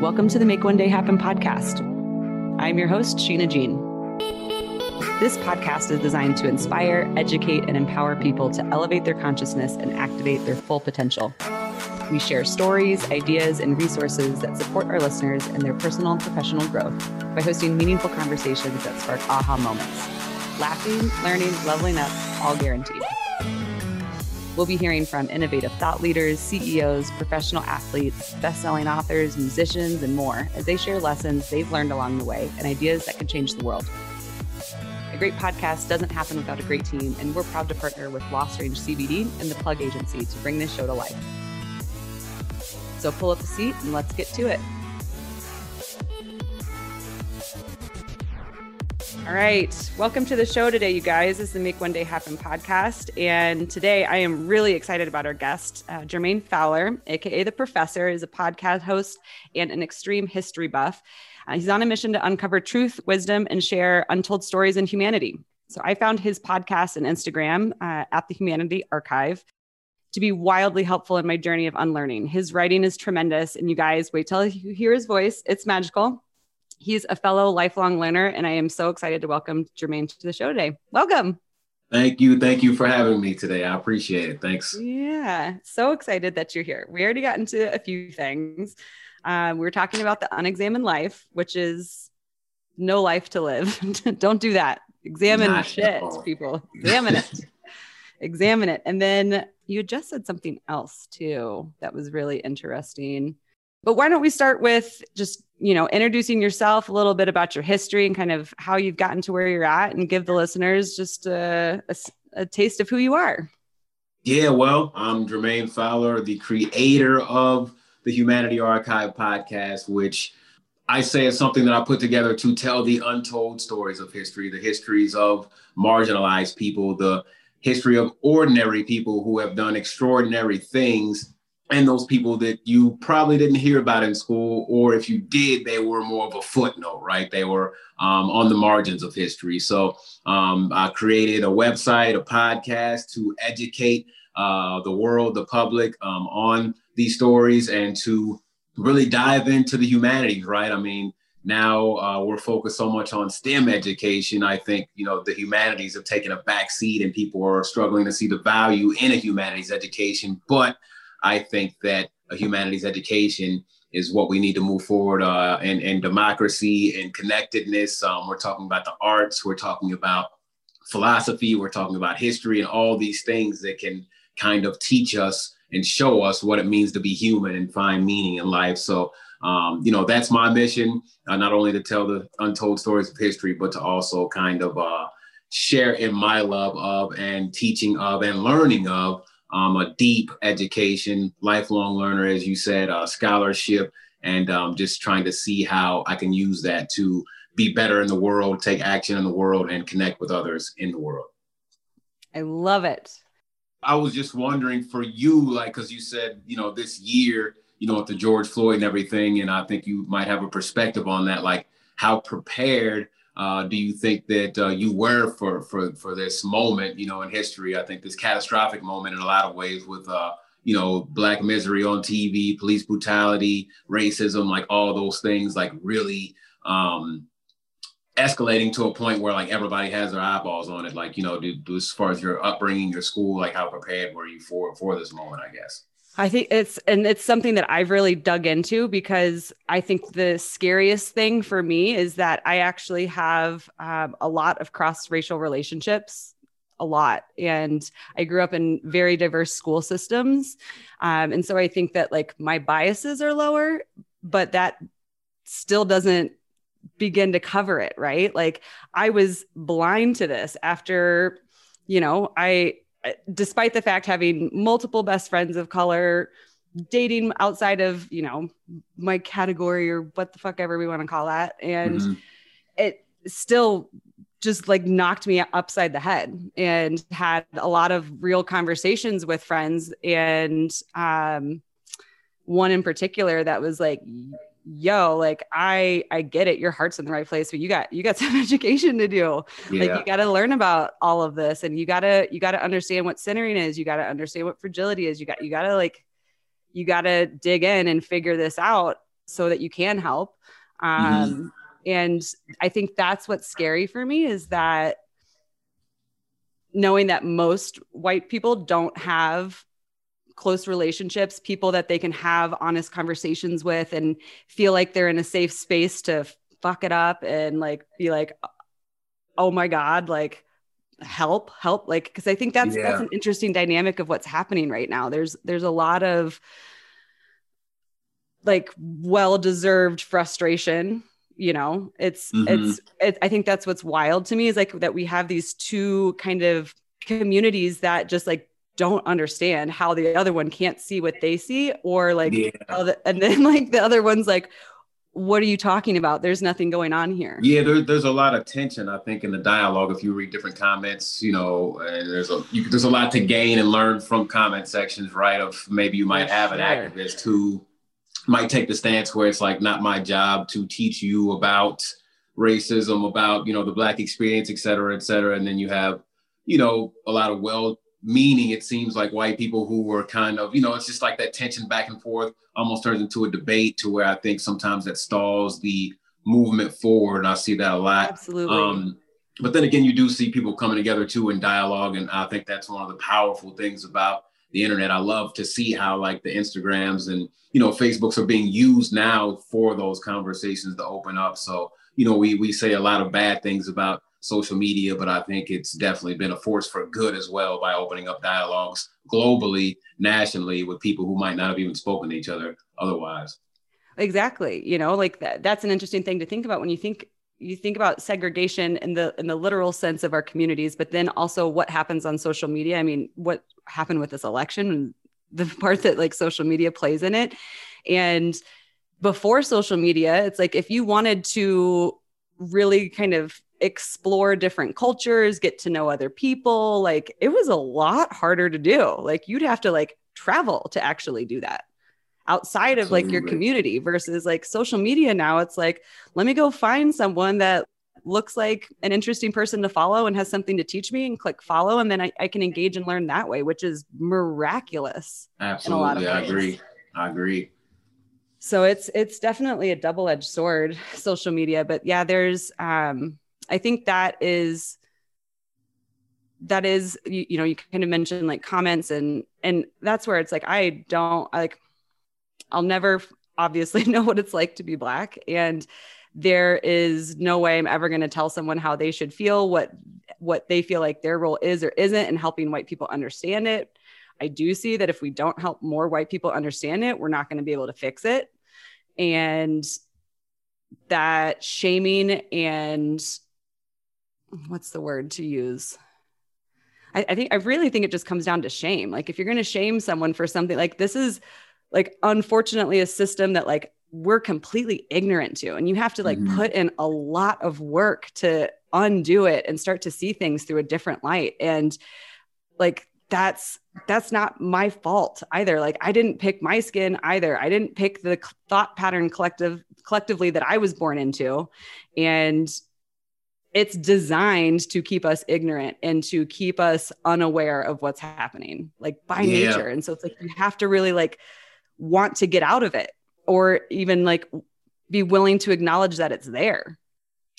Welcome to the Make One Day Happen podcast. I'm your host, Sheena Jean. This podcast is designed to inspire, educate, and empower people to elevate their consciousness and activate their full potential. We share stories, ideas, and resources that support our listeners in their personal and professional growth by hosting meaningful conversations that spark aha moments. Laughing, learning, leveling up, all guaranteed. We'll be hearing from innovative thought leaders, CEOs, professional athletes, best-selling authors, musicians, and more as they share lessons they've learned along the way and ideas that could change the world. A great podcast doesn't happen without a great team, and we're proud to partner with Lost Range CBD and the Plug Agency to bring this show to life. So pull up a seat and let's get to it. All right. Welcome to the show today, you guys. This is the Make One Day Happen podcast. And today I am really excited about our guest, uh, Jermaine Fowler, AKA The Professor, is a podcast host and an extreme history buff. Uh, he's on a mission to uncover truth, wisdom, and share untold stories in humanity. So I found his podcast and Instagram uh, at the Humanity Archive to be wildly helpful in my journey of unlearning. His writing is tremendous, and you guys wait till you hear his voice. It's magical. He's a fellow lifelong learner, and I am so excited to welcome Jermaine to the show today. Welcome. Thank you. Thank you for having me today. I appreciate it. Thanks. Yeah, so excited that you're here. We already got into a few things. Um, we were talking about the unexamined life, which is no life to live. Don't do that. Examine Not shit, people. Examine it. Examine it. And then you just said something else too that was really interesting. But why don't we start with just, you know, introducing yourself, a little bit about your history and kind of how you've gotten to where you're at and give the listeners just a, a, a taste of who you are. Yeah, well, I'm Jermaine Fowler, the creator of the Humanity Archive podcast, which I say is something that I put together to tell the untold stories of history, the histories of marginalized people, the history of ordinary people who have done extraordinary things and those people that you probably didn't hear about in school, or if you did, they were more of a footnote, right? They were um, on the margins of history. So um, I created a website, a podcast to educate uh, the world, the public um, on these stories and to really dive into the humanities, right? I mean, now uh, we're focused so much on STEM education. I think you know the humanities have taken a back seat, and people are struggling to see the value in a humanities education. But I think that a humanities education is what we need to move forward uh, and, and democracy and connectedness. Um, we're talking about the arts, we're talking about philosophy, we're talking about history, and all these things that can kind of teach us and show us what it means to be human and find meaning in life. So, um, you know, that's my mission, uh, not only to tell the untold stories of history, but to also kind of uh, share in my love of and teaching of and learning of um, a deep education, lifelong learner, as you said, a scholarship, and um, just trying to see how I can use that to be better in the world, take action in the world, and connect with others in the world. I love it. I was just wondering for you, like, because you said, you know, this year, you know, with the George Floyd and everything, and I think you might have a perspective on that, like, how prepared uh, do you think that uh, you were for for for this moment, you know, in history? I think this catastrophic moment in a lot of ways with uh, you know black misery on TV, police brutality, racism, like all those things, like really um, escalating to a point where like everybody has their eyeballs on it. Like you know, do, do as far as your upbringing, your school, like how prepared were you for for this moment? I guess. I think it's and it's something that I've really dug into because I think the scariest thing for me is that I actually have um, a lot of cross racial relationships, a lot, and I grew up in very diverse school systems, um, and so I think that like my biases are lower, but that still doesn't begin to cover it, right? Like I was blind to this after, you know, I despite the fact having multiple best friends of color, dating outside of, you know, my category or what the fuck ever we want to call that. And mm-hmm. it still just like knocked me upside the head and had a lot of real conversations with friends and um one in particular that was like yo like i i get it your heart's in the right place but you got you got some education to do yeah. like you got to learn about all of this and you got to you got to understand what centering is you got to understand what fragility is you got you got to like you got to dig in and figure this out so that you can help. Mm-hmm. Um, mm-hmm. And I think that's what's scary for me is that knowing that most white people don't have close relationships, people that they can have honest conversations with and feel like they're in a safe space to fuck it up and like be like, oh my God, like help, help. Like, cause I think that's yeah. that's an interesting dynamic of what's happening right now. There's there's a lot of like well-deserved frustration you know it's mm-hmm. it's it, i think that's what's wild to me is like that we have these two kind of communities that just like don't understand how the other one can't see what they see or like yeah. and then like the other one's like what are you talking about there's nothing going on here yeah there, there's a lot of tension i think in the dialogue if you read different comments you know and there's a you, there's a lot to gain and learn from comment sections right of maybe you might have an activist who might take the stance where it's like not my job to teach you about racism, about you know the black experience, et cetera, et cetera. And then you have you know a lot of well meaning it seems like white people who were kind of you know it's just like that tension back and forth almost turns into a debate to where i think sometimes that stalls the movement forward and i see that a lot absolutely um, but then again you do see people coming together too in dialogue and i think that's one of the powerful things about the internet. I love to see how like the Instagrams and you know Facebooks are being used now for those conversations to open up. So you know we we say a lot of bad things about social media, but I think it's definitely been a force for good as well by opening up dialogues globally, nationally with people who might not have even spoken to each other otherwise. Exactly. You know, like that, that's an interesting thing to think about when you think you think about segregation in the in the literal sense of our communities but then also what happens on social media i mean what happened with this election the part that like social media plays in it and before social media it's like if you wanted to really kind of explore different cultures get to know other people like it was a lot harder to do. Like you'd have to like travel to actually do that outside of Absolutely. like your community versus like social media now it's like let me go find someone that looks like an interesting person to follow and has something to teach me and click follow and then I, I can engage and learn that way which is miraculous absolutely i agree i agree. So it's it's definitely a double-edged sword social media but yeah there's um i think that is that is you, you know you kind of mentioned like comments and and that's where it's like i don't like I'll never obviously know what it's like to be black and there is no way I'm ever going to tell someone how they should feel what what they feel like their role is or isn't in helping white people understand it. I do see that if we don't help more white people understand it, we're not going to be able to fix it. And that shaming and what's the word to use? I, I think I really think it just comes down to shame. Like if you're going to shame someone for something like this is like unfortunately a system that like we're completely ignorant to and you have to like mm-hmm. put in a lot of work to undo it and start to see things through a different light and like that's that's not my fault either like i didn't pick my skin either i didn't pick the thought pattern collective collectively that i was born into and it's designed to keep us ignorant and to keep us unaware of what's happening like by yeah. nature and so it's like you have to really like want to get out of it or even like be willing to acknowledge that it's there.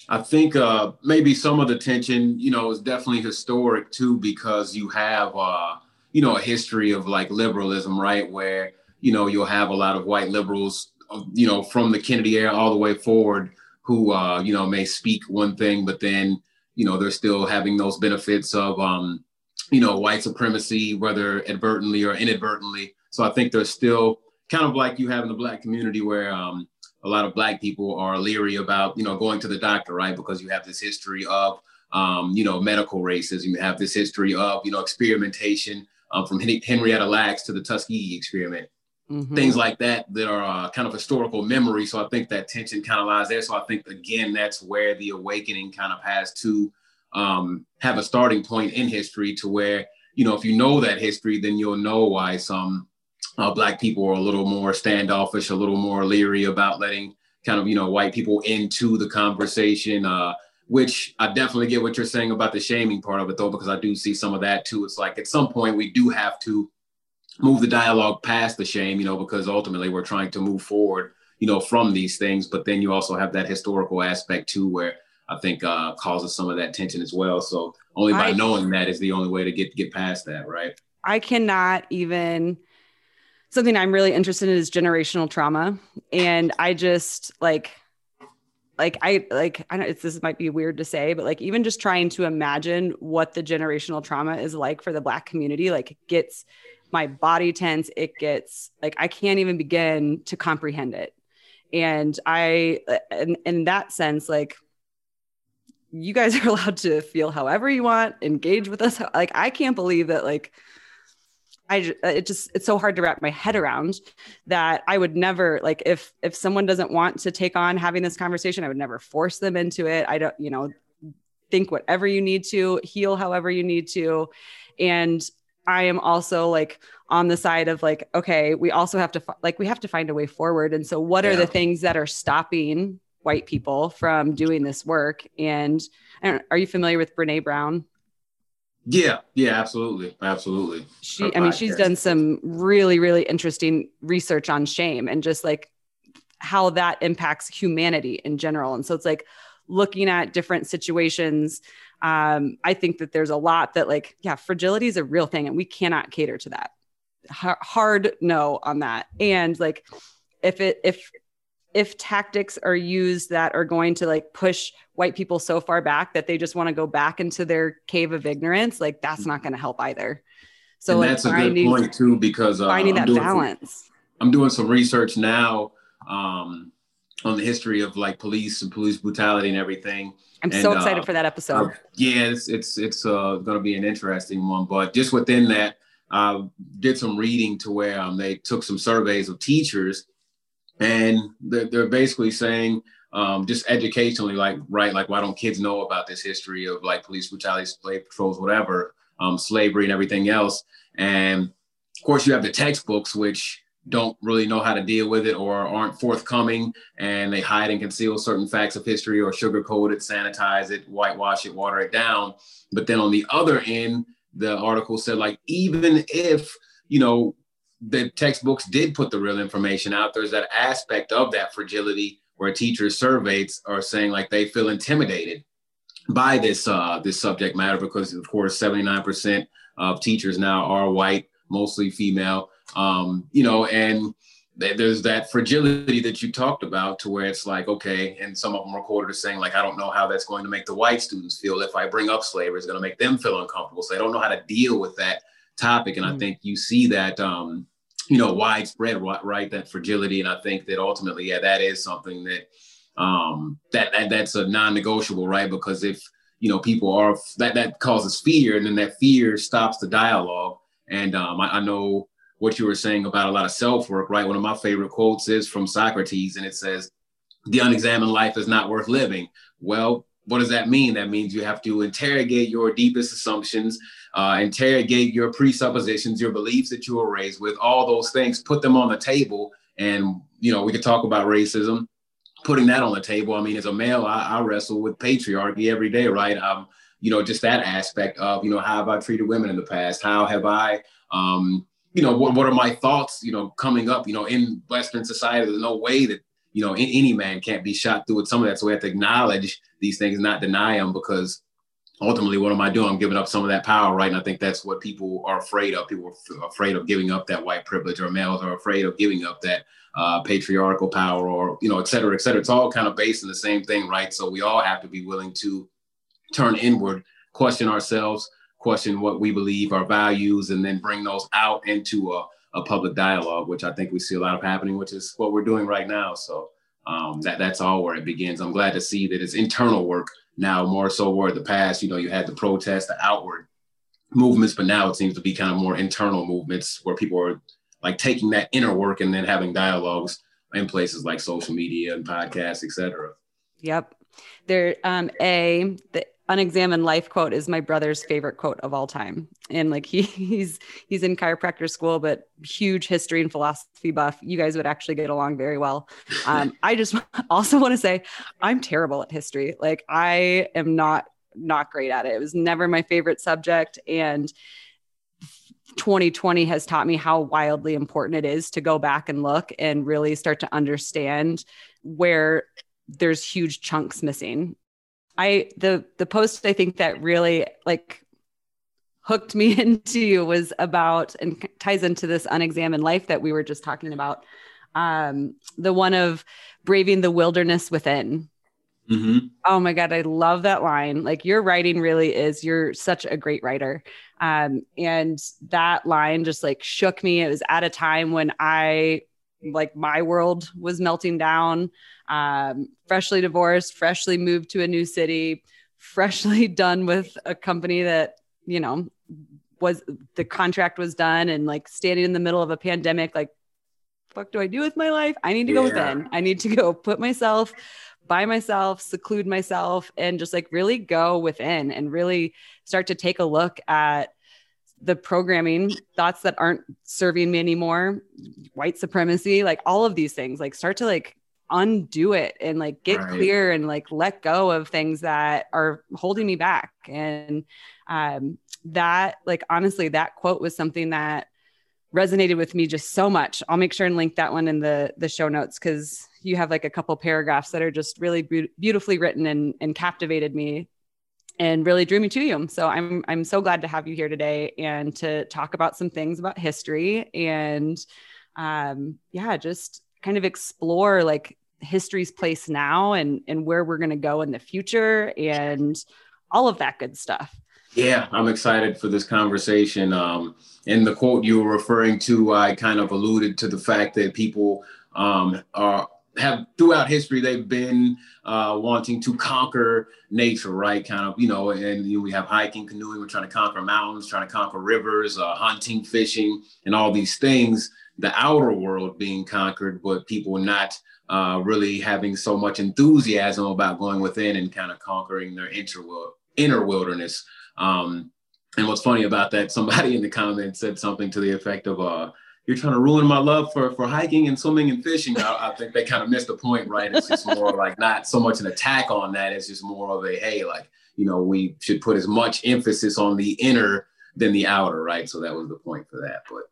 I think uh, maybe some of the tension, you know, is definitely historic too, because you have, uh, you know, a history of like liberalism, right? Where, you know, you'll have a lot of white liberals, uh, you know, from the Kennedy era all the way forward who, uh, you know, may speak one thing, but then, you know, they're still having those benefits of, um, you know, white supremacy, whether advertently or inadvertently. So I think there's still kind of like you have in the black community where um, a lot of black people are leery about you know going to the doctor right? Because you have this history of um, you know medical racism you have this history of you know experimentation um, from henrietta lacks to the tuskegee experiment mm-hmm. things like that that are uh, kind of historical memory so i think that tension kind of lies there so i think again that's where the awakening kind of has to um, have a starting point in history to where you know if you know that history then you'll know why some uh, black people are a little more standoffish, a little more leery about letting kind of you know white people into the conversation. Uh, which I definitely get what you're saying about the shaming part of it, though, because I do see some of that too. It's like at some point we do have to move the dialogue past the shame, you know, because ultimately we're trying to move forward, you know, from these things. But then you also have that historical aspect too, where I think uh, causes some of that tension as well. So only by I, knowing that is the only way to get get past that, right? I cannot even. Something I'm really interested in is generational trauma, and I just like like I like I know it's this might be weird to say, but like even just trying to imagine what the generational trauma is like for the black community, like gets my body tense. It gets like I can't even begin to comprehend it. And I in, in that sense, like you guys are allowed to feel however you want, engage with us. Like I can't believe that like I uh, it just it's so hard to wrap my head around that I would never like if if someone doesn't want to take on having this conversation, I would never force them into it. I don't, you know, think whatever you need to, heal however you need to. And I am also like on the side of like, okay, we also have to like we have to find a way forward. And so, what yeah. are the things that are stopping white people from doing this work? And are you familiar with Brene Brown? Yeah, yeah, absolutely, absolutely. She, Her I mean, she's done some really, really interesting research on shame and just like how that impacts humanity in general. And so it's like looking at different situations um, I think that there's a lot that like, yeah, fragility is a real thing and we cannot cater to that. H- hard no on that. And like, if it, if, if tactics are used that are going to like push white people so far back that they just want to go back into their cave of ignorance, like that's not going to help either. So like, that's a good point too, because uh, finding I'm that balance. Some, I'm doing some research now um, on the history of like police and police brutality and everything. I'm and, so excited uh, for that episode. Uh, yeah, it's it's it's uh, going to be an interesting one. But just within that, I did some reading to where um, they took some surveys of teachers, and they're, they're basically saying um, just educationally, like right, like why don't kids know about this history of like police brutality, slave patrols, whatever, um, slavery, and everything else. And of course, you have the textbooks, which don't really know how to deal with it or aren't forthcoming and they hide and conceal certain facts of history or sugarcoat it, sanitize it, whitewash it, water it down. But then on the other end, the article said like even if, you know, the textbooks did put the real information out, there's that aspect of that fragility where teachers surveys are saying like they feel intimidated by this uh, this subject matter because of course 79% of teachers now are white, mostly female um, you know, and th- there's that fragility that you talked about to where it's like, okay, and some of them are quoted as saying, like, I don't know how that's going to make the white students feel if I bring up slavery, it's going to make them feel uncomfortable. So they don't know how to deal with that topic. And mm-hmm. I think you see that, um, you know, widespread, right? That fragility. And I think that ultimately, yeah, that is something that, um, that, that that's a non-negotiable, right? Because if, you know, people are that that causes fear, and then that fear stops the dialogue. And um, I, I know what you were saying about a lot of self work, right? One of my favorite quotes is from Socrates, and it says, The unexamined life is not worth living. Well, what does that mean? That means you have to interrogate your deepest assumptions, uh, interrogate your presuppositions, your beliefs that you were raised with, all those things, put them on the table. And, you know, we could talk about racism, putting that on the table. I mean, as a male, I, I wrestle with patriarchy every day, right? Um, you know, just that aspect of, you know, how have I treated women in the past? How have I, um, you know, what, what are my thoughts, you know, coming up, you know, in Western society, there's no way that, you know, any man can't be shot through with some of that. So we have to acknowledge these things, not deny them because ultimately what am I doing? I'm giving up some of that power, right? And I think that's what people are afraid of. People are afraid of giving up that white privilege or males are afraid of giving up that uh, patriarchal power or, you know, et cetera, et cetera. It's all kind of based in the same thing, right? So we all have to be willing to turn inward, question ourselves, question what we believe, our values, and then bring those out into a, a public dialogue, which I think we see a lot of happening, which is what we're doing right now. So um, that that's all where it begins. I'm glad to see that it's internal work now more so where the past, you know, you had the protest, the outward movements, but now it seems to be kind of more internal movements where people are like taking that inner work and then having dialogues in places like social media and podcasts, etc. Yep. There, um, a the unexamined life quote is my brother's favorite quote of all time. And like he he's he's in chiropractor school but huge history and philosophy buff. You guys would actually get along very well. Um, i just also want to say i'm terrible at history. Like i am not not great at it. It was never my favorite subject and 2020 has taught me how wildly important it is to go back and look and really start to understand where there's huge chunks missing. I the the post I think that really like hooked me into you was about and ties into this unexamined life that we were just talking about. Um, the one of braving the wilderness within. Mm-hmm. Oh my God, I love that line. Like your writing really is, you're such a great writer. Um, and that line just like shook me. It was at a time when I, like, my world was melting down. Um, freshly divorced, freshly moved to a new city, freshly done with a company that, you know, was the contract was done and like standing in the middle of a pandemic, like, fuck do I do with my life? I need to go within. I need to go put myself by myself, seclude myself, and just like really go within and really start to take a look at the programming thoughts that aren't serving me anymore, white supremacy, like all of these things, like start to like undo it and like get right. clear and like let go of things that are holding me back. And um, that, like, honestly, that quote was something that resonated with me just so much. I'll make sure and link that one in the the show notes because you have like a couple paragraphs that are just really be- beautifully written and, and captivated me and really drew me to you. So I'm I'm so glad to have you here today and to talk about some things about history and um yeah, just kind of explore like history's place now and and where we're going to go in the future and all of that good stuff. Yeah, I'm excited for this conversation. Um, in the quote you were referring to, I kind of alluded to the fact that people um, are have throughout history they've been uh, wanting to conquer nature, right? Kind of, you know, and you know, we have hiking, canoeing, we're trying to conquer mountains, trying to conquer rivers, uh, hunting, fishing, and all these things. The outer world being conquered, but people not uh, really having so much enthusiasm about going within and kind of conquering their inner, world, inner wilderness. Um, and what's funny about that, somebody in the comments said something to the effect of, uh, you're trying to ruin my love for for hiking and swimming and fishing. I, I think they kind of missed the point, right? It's just more like not so much an attack on that. It's just more of a hey, like you know, we should put as much emphasis on the inner than the outer, right? So that was the point for that. But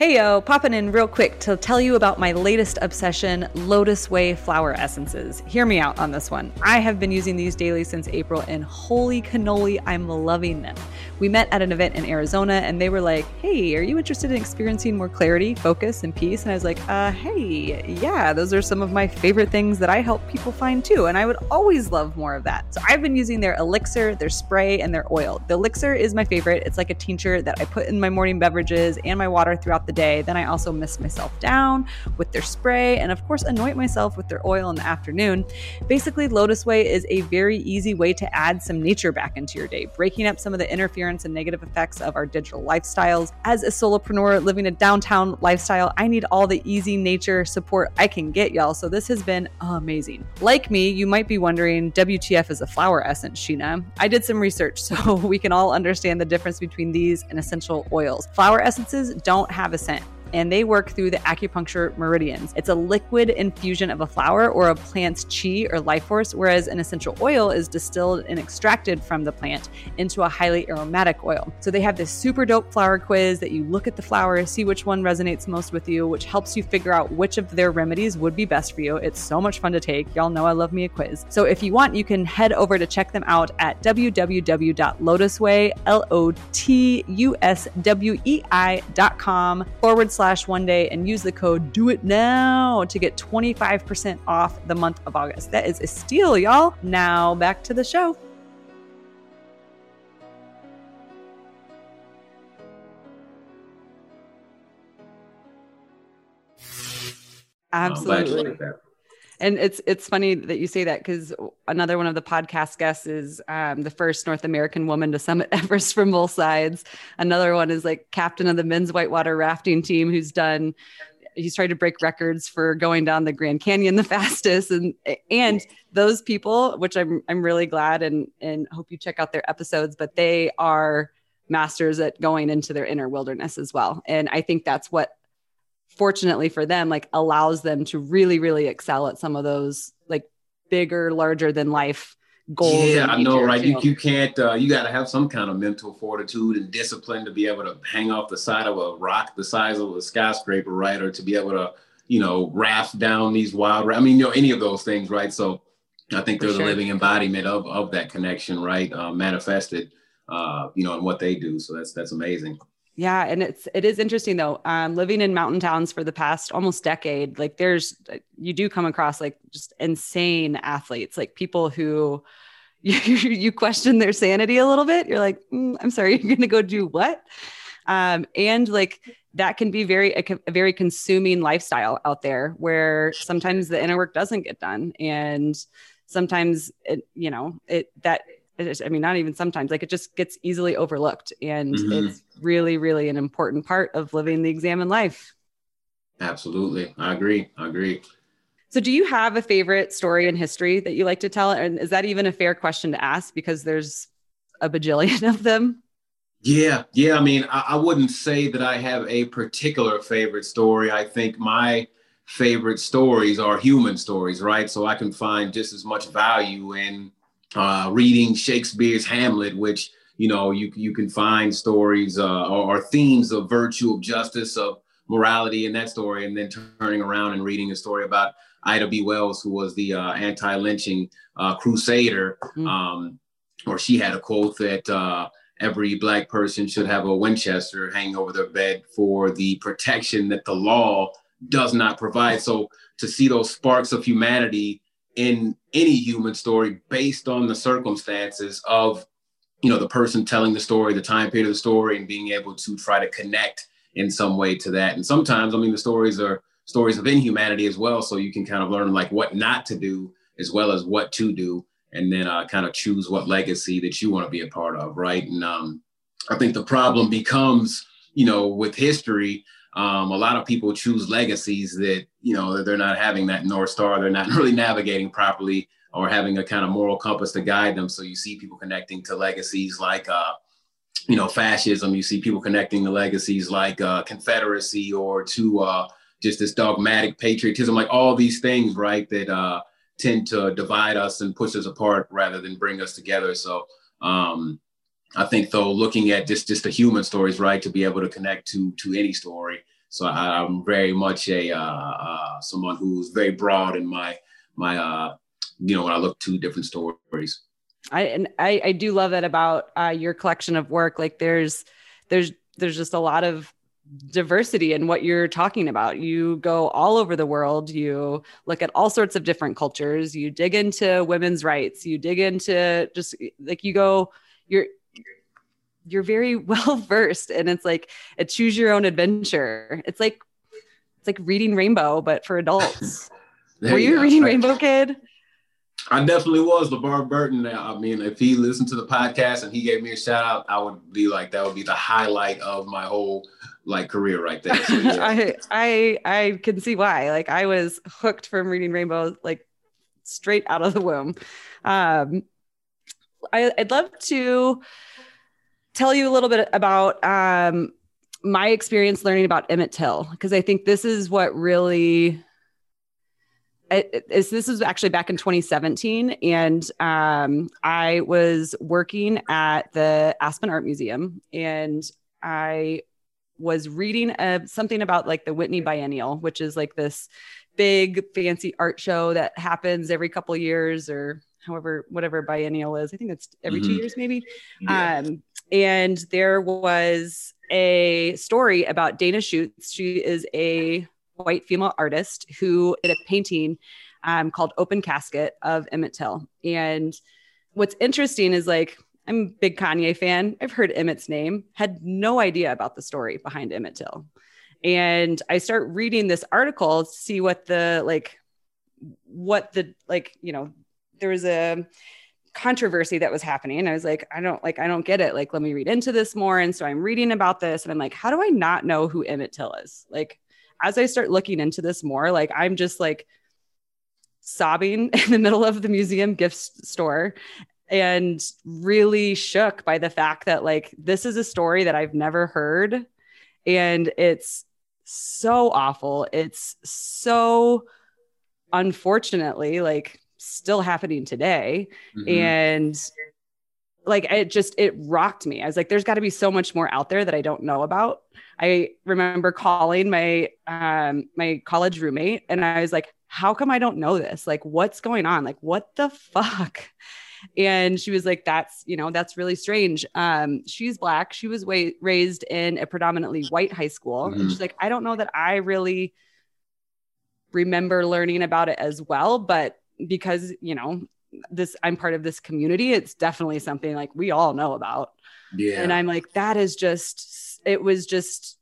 Hey yo, popping in real quick to tell you about my latest obsession, LotusWei flower essences. Hear me out on this one. I have been using these daily since April, and holy cannoli, I'm loving them. We met at an event in Arizona, and they were like, Hey, are you interested in experiencing more clarity, focus, and peace? And I was like, uh, Hey, yeah, those are some of my favorite things that I help people find too, and I would always love more of that. So I've been using their elixir, their spray, and their oil. The elixir is my favorite. It's like a tincture that I put in my morning beverages and my water throughout the day. Then I also mist myself down with their spray and, of course, anoint myself with their oil in the afternoon. Basically, LotusWei is a very easy way to add some nature back into your day, breaking up some of the interference and negative effects of our digital lifestyles. As a solopreneur living a downtown lifestyle, I need all the easy nature support I can get, y'all. So this has been amazing. Like me, you might be wondering WTF is a flower essence, Sheena. I did some research so we can all understand the difference between these and essential oils. Flower essences don't have a scent and they work through the acupuncture meridians. It's a liquid infusion of a flower or a plant's chi or life force, whereas an essential oil is distilled and extracted from the plant into a highly aromatic oil. So they have this super dope flower quiz that you look at the flower, see which one resonates most with you, which helps you figure out which of their remedies would be best for you. It's so much fun to take. Y'all know I love me a quiz. So if you want, you can head over to check them out at www.lotuswei, L O T U S W E I.com forward slash one day and use the code do it now to get 25% off the month of August. That is a steal, y'all. Now back to the show. Absolutely and it's it's funny that you say that because another one of the podcast guests is um, the first North American woman to summit Everest from both sides. Another one is like captain of the men's whitewater rafting team, who's done. He's tried to break records for going down the Grand Canyon the fastest, and and those people, which I'm I'm really glad and and hope you check out their episodes. But they are masters at going into their inner wilderness as well, and I think that's what fortunately for them like allows them to really really excel at some of those like bigger larger than life goals. Yeah, I know, right? You, you can't, uh, you got to have some kind of mental fortitude and discipline to be able to hang off the side of a rock the size of a skyscraper, right? Or to be able to, you know, raft down these wild, I mean, you know, any of those things, right? So I think they're sure. the living embodiment of, of that connection, right? Uh, manifested, uh, you know, in what they do. So that's, that's amazing. Yeah, and it's it is interesting though. Um, living in mountain towns for the past almost decade, like there's you do come across like just insane athletes, like people who you, you question their sanity a little bit. You're like, mm, I'm sorry, you're to go do what? Um, and like that can be very a, a, very consuming lifestyle out there, where sometimes the inner work doesn't get done, and sometimes it, you know, it that I mean, not even sometimes, like it just gets easily overlooked. And mm-hmm. it's really, really an important part of living the examined life. Absolutely. I agree. I agree. So, do you have a favorite story in history that you like to tell? And is that even a fair question to ask because there's a bajillion of them? Yeah. Yeah. I mean, I, I wouldn't say that I have a particular favorite story. I think my favorite stories are human stories, right? So I can find just as much value in uh, reading Shakespeare's Hamlet, which you know you you can find stories uh, or, or, themes of virtue, of justice, of morality in that story, and then turning around and reading a story about Ida B. Wells, who was the uh, anti-lynching uh, crusader, mm-hmm. um, or she had a quote that uh, every black person should have a Winchester hanging over their bed for the protection that the law does not provide. So to see those sparks of humanity in any human story based on the circumstances of you know the person telling the story the time period of the story and being able to try to connect in some way to that. And sometimes i mean the stories are stories of inhumanity as well. So you can kind of learn like what not to do as well as what to do and then uh, kind of choose what legacy that you want to be a part of right? And um, i think the problem becomes you know with history um, a lot of people choose legacies that you know they're not having that north star they're not really navigating properly or having a kind of moral compass to guide them so you see people connecting to legacies like uh, you know fascism you see people connecting to legacies like uh, confederacy or to uh, just this dogmatic patriotism like all these things right that uh, tend to divide us and push us apart rather than bring us together so um, I think though looking at just just the human stories, right, to be able to connect to to any story. So I, am very much a uh, uh, someone who's very broad in my my uh, you know when I look to different stories. I and I, I do love that about uh, your collection of work. Like there's there's there's just a lot of diversity in what you're talking about. You go all over the world, you look at all sorts of different cultures, you dig into women's rights, you dig into just like you go you're you're very well versed and it's like a choose your own adventure it's like it's like reading rainbow but for adults were you, you reading rainbow kid I definitely was LeVar Burton. I mean, if he listened to the podcast and he gave me a shout out, I would be like, that would be the highlight of my whole like career right there. So, yeah. I, I, I can see why. Like I was hooked from reading Rainbow, like straight out of the womb. Um, I, I'd love to tell you a little bit about um, my experience learning about Emmett Till because I think this is what really is this was actually back in 2017 and um, i was working at the aspen art museum and i was reading uh, something about like the whitney biennial which is like this big fancy art show that happens every couple years or however whatever biennial is i think it's every mm-hmm. two years maybe yeah. um, and there was a story about Dana Schutz. She is a white female artist who did a painting um, called Open Casket of Emmett Till. And what's interesting is like, I'm a big Kanye fan. I've heard Emmett's name, had no idea about the story behind Emmett Till. And I start reading this article to see what the like, what the like, you know, there was a controversy that was happening. I was like, I don't like, I don't get it. Like, let me read into this more. And so I'm reading about this and I'm like, how do I not know who Emmett Till is? Like, as I start looking into this more, like I'm just like sobbing in the middle of the museum gift store and really shook by the fact that like this is a story that I've never heard and it's so awful. It's so unfortunately like still happening today. Mm-hmm. And like it just it rocked me. I was like, there's got to be so much more out there that I don't know about. I remember calling my um my college roommate and I was like, how come I don't know this? Like, what's going on? Like, what the fuck? And she was like, that's, you know, that's really strange. Um, she's black. She was wa- raised in a predominantly white high school. Mm-hmm. And she's like, I don't know that I really remember learning about it as well, but because, you know, this I'm part of this community, it's definitely something like we all know about. Yeah. And I'm like, that is just it was just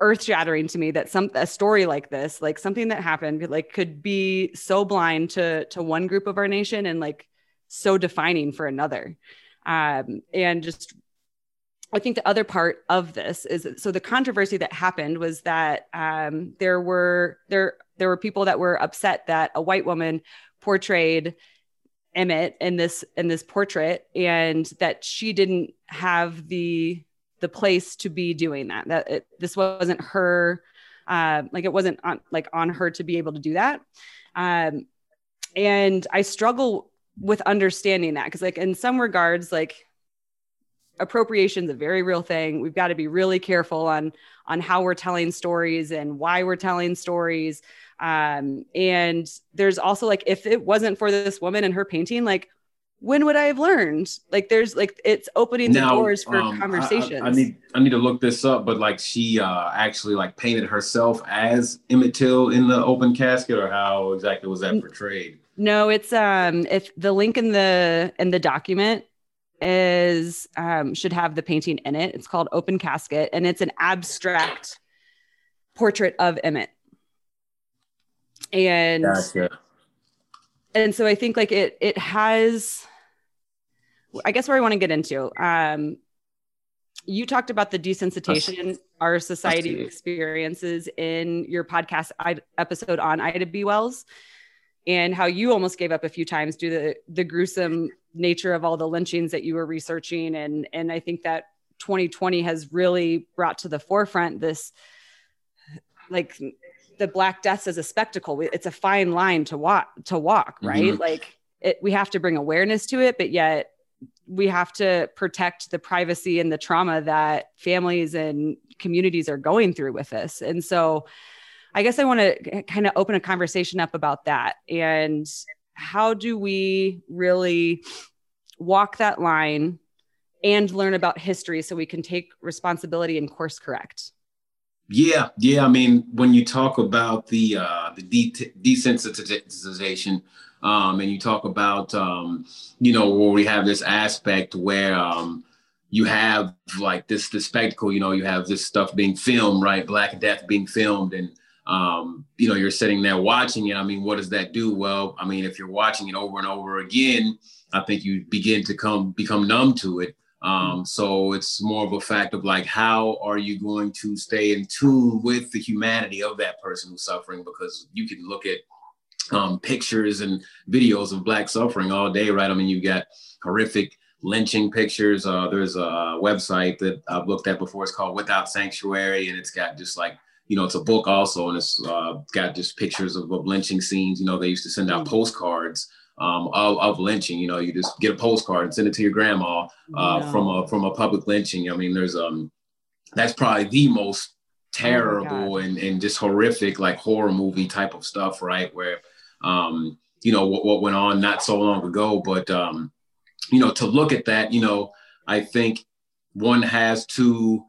earth shattering to me that some a story like this, like something that happened, like could be so blind to to one group of our nation and like so defining for another. Um, and just I think the other part of this is so the controversy that happened was that um, there were there there were people that were upset that a white woman portrayed Emmett in this in this portrait and that she didn't have the the place to be doing that that it, this wasn't her uh, like it wasn't on like on her to be able to do that. Um, and i struggle with understanding that because like in some regards like appropriation is a very real thing we've got to be really careful on on how we're telling stories and why we're telling stories um, and there's also like if it wasn't for this woman and her painting like when would I have learned? Like there's like it's opening the now, doors for um, conversations. I, I, I, need I need to look this up, but like she uh actually like painted herself as Emmett Till in the open casket, or how exactly was that portrayed? No, it's um if the link in the in the document is um should have the painting in it. It's called Open Casket and it's an abstract portrait of Emmett. And gotcha. and so I think like it it has I guess where I want to get into. Um, you talked about the desensitization our society experiences in your podcast episode on Ida B. Wells and how you almost gave up a few times due to the, the gruesome nature of all the lynchings that you were researching. And, and I think that 2020 has really brought to the forefront this like the black deaths as a spectacle. It's a fine line to walk to walk, right? Mm-hmm. Like it, we have to bring awareness to it, but yet we have to protect the privacy and the trauma that families and communities are going through with this. And so I guess I want to kind of open a conversation up about that and how do we really walk that line and learn about history so we can take responsibility and course correct. Yeah, yeah. I mean, when you talk about the uh, the de- desensitization um, and you talk about, um, you know, where we have this aspect where um, you have like this, this spectacle, you know, you have this stuff being filmed, right? Black Death being filmed. And, um, you know, you're sitting there watching it. I mean, what does that do? Well, I mean, if you're watching it over and over again, I think you begin to come become numb to it. Um, so it's more of a fact of like, how are you going to stay in tune with the humanity of that person who's suffering? Because you can look at um, pictures and videos of black suffering all day, right? I mean, you've got horrific lynching pictures. Uh, there's a website that I've looked at before. It's called Without Sanctuary, and it's got just like you know, it's a book also, and it's uh, got just pictures of, of, lynching scenes. You know, they used to send out mm. postcards um, of, of, lynching. You know, you just get a postcard and send it to your grandma uh, from a from a public lynching. I mean, there's um, that's probably the most oh terrible oh and, and just horrific like horror movie type of stuff right where um, you know, what, what went on not so long ago. But, um, you know, to look at that, you know, I think one has to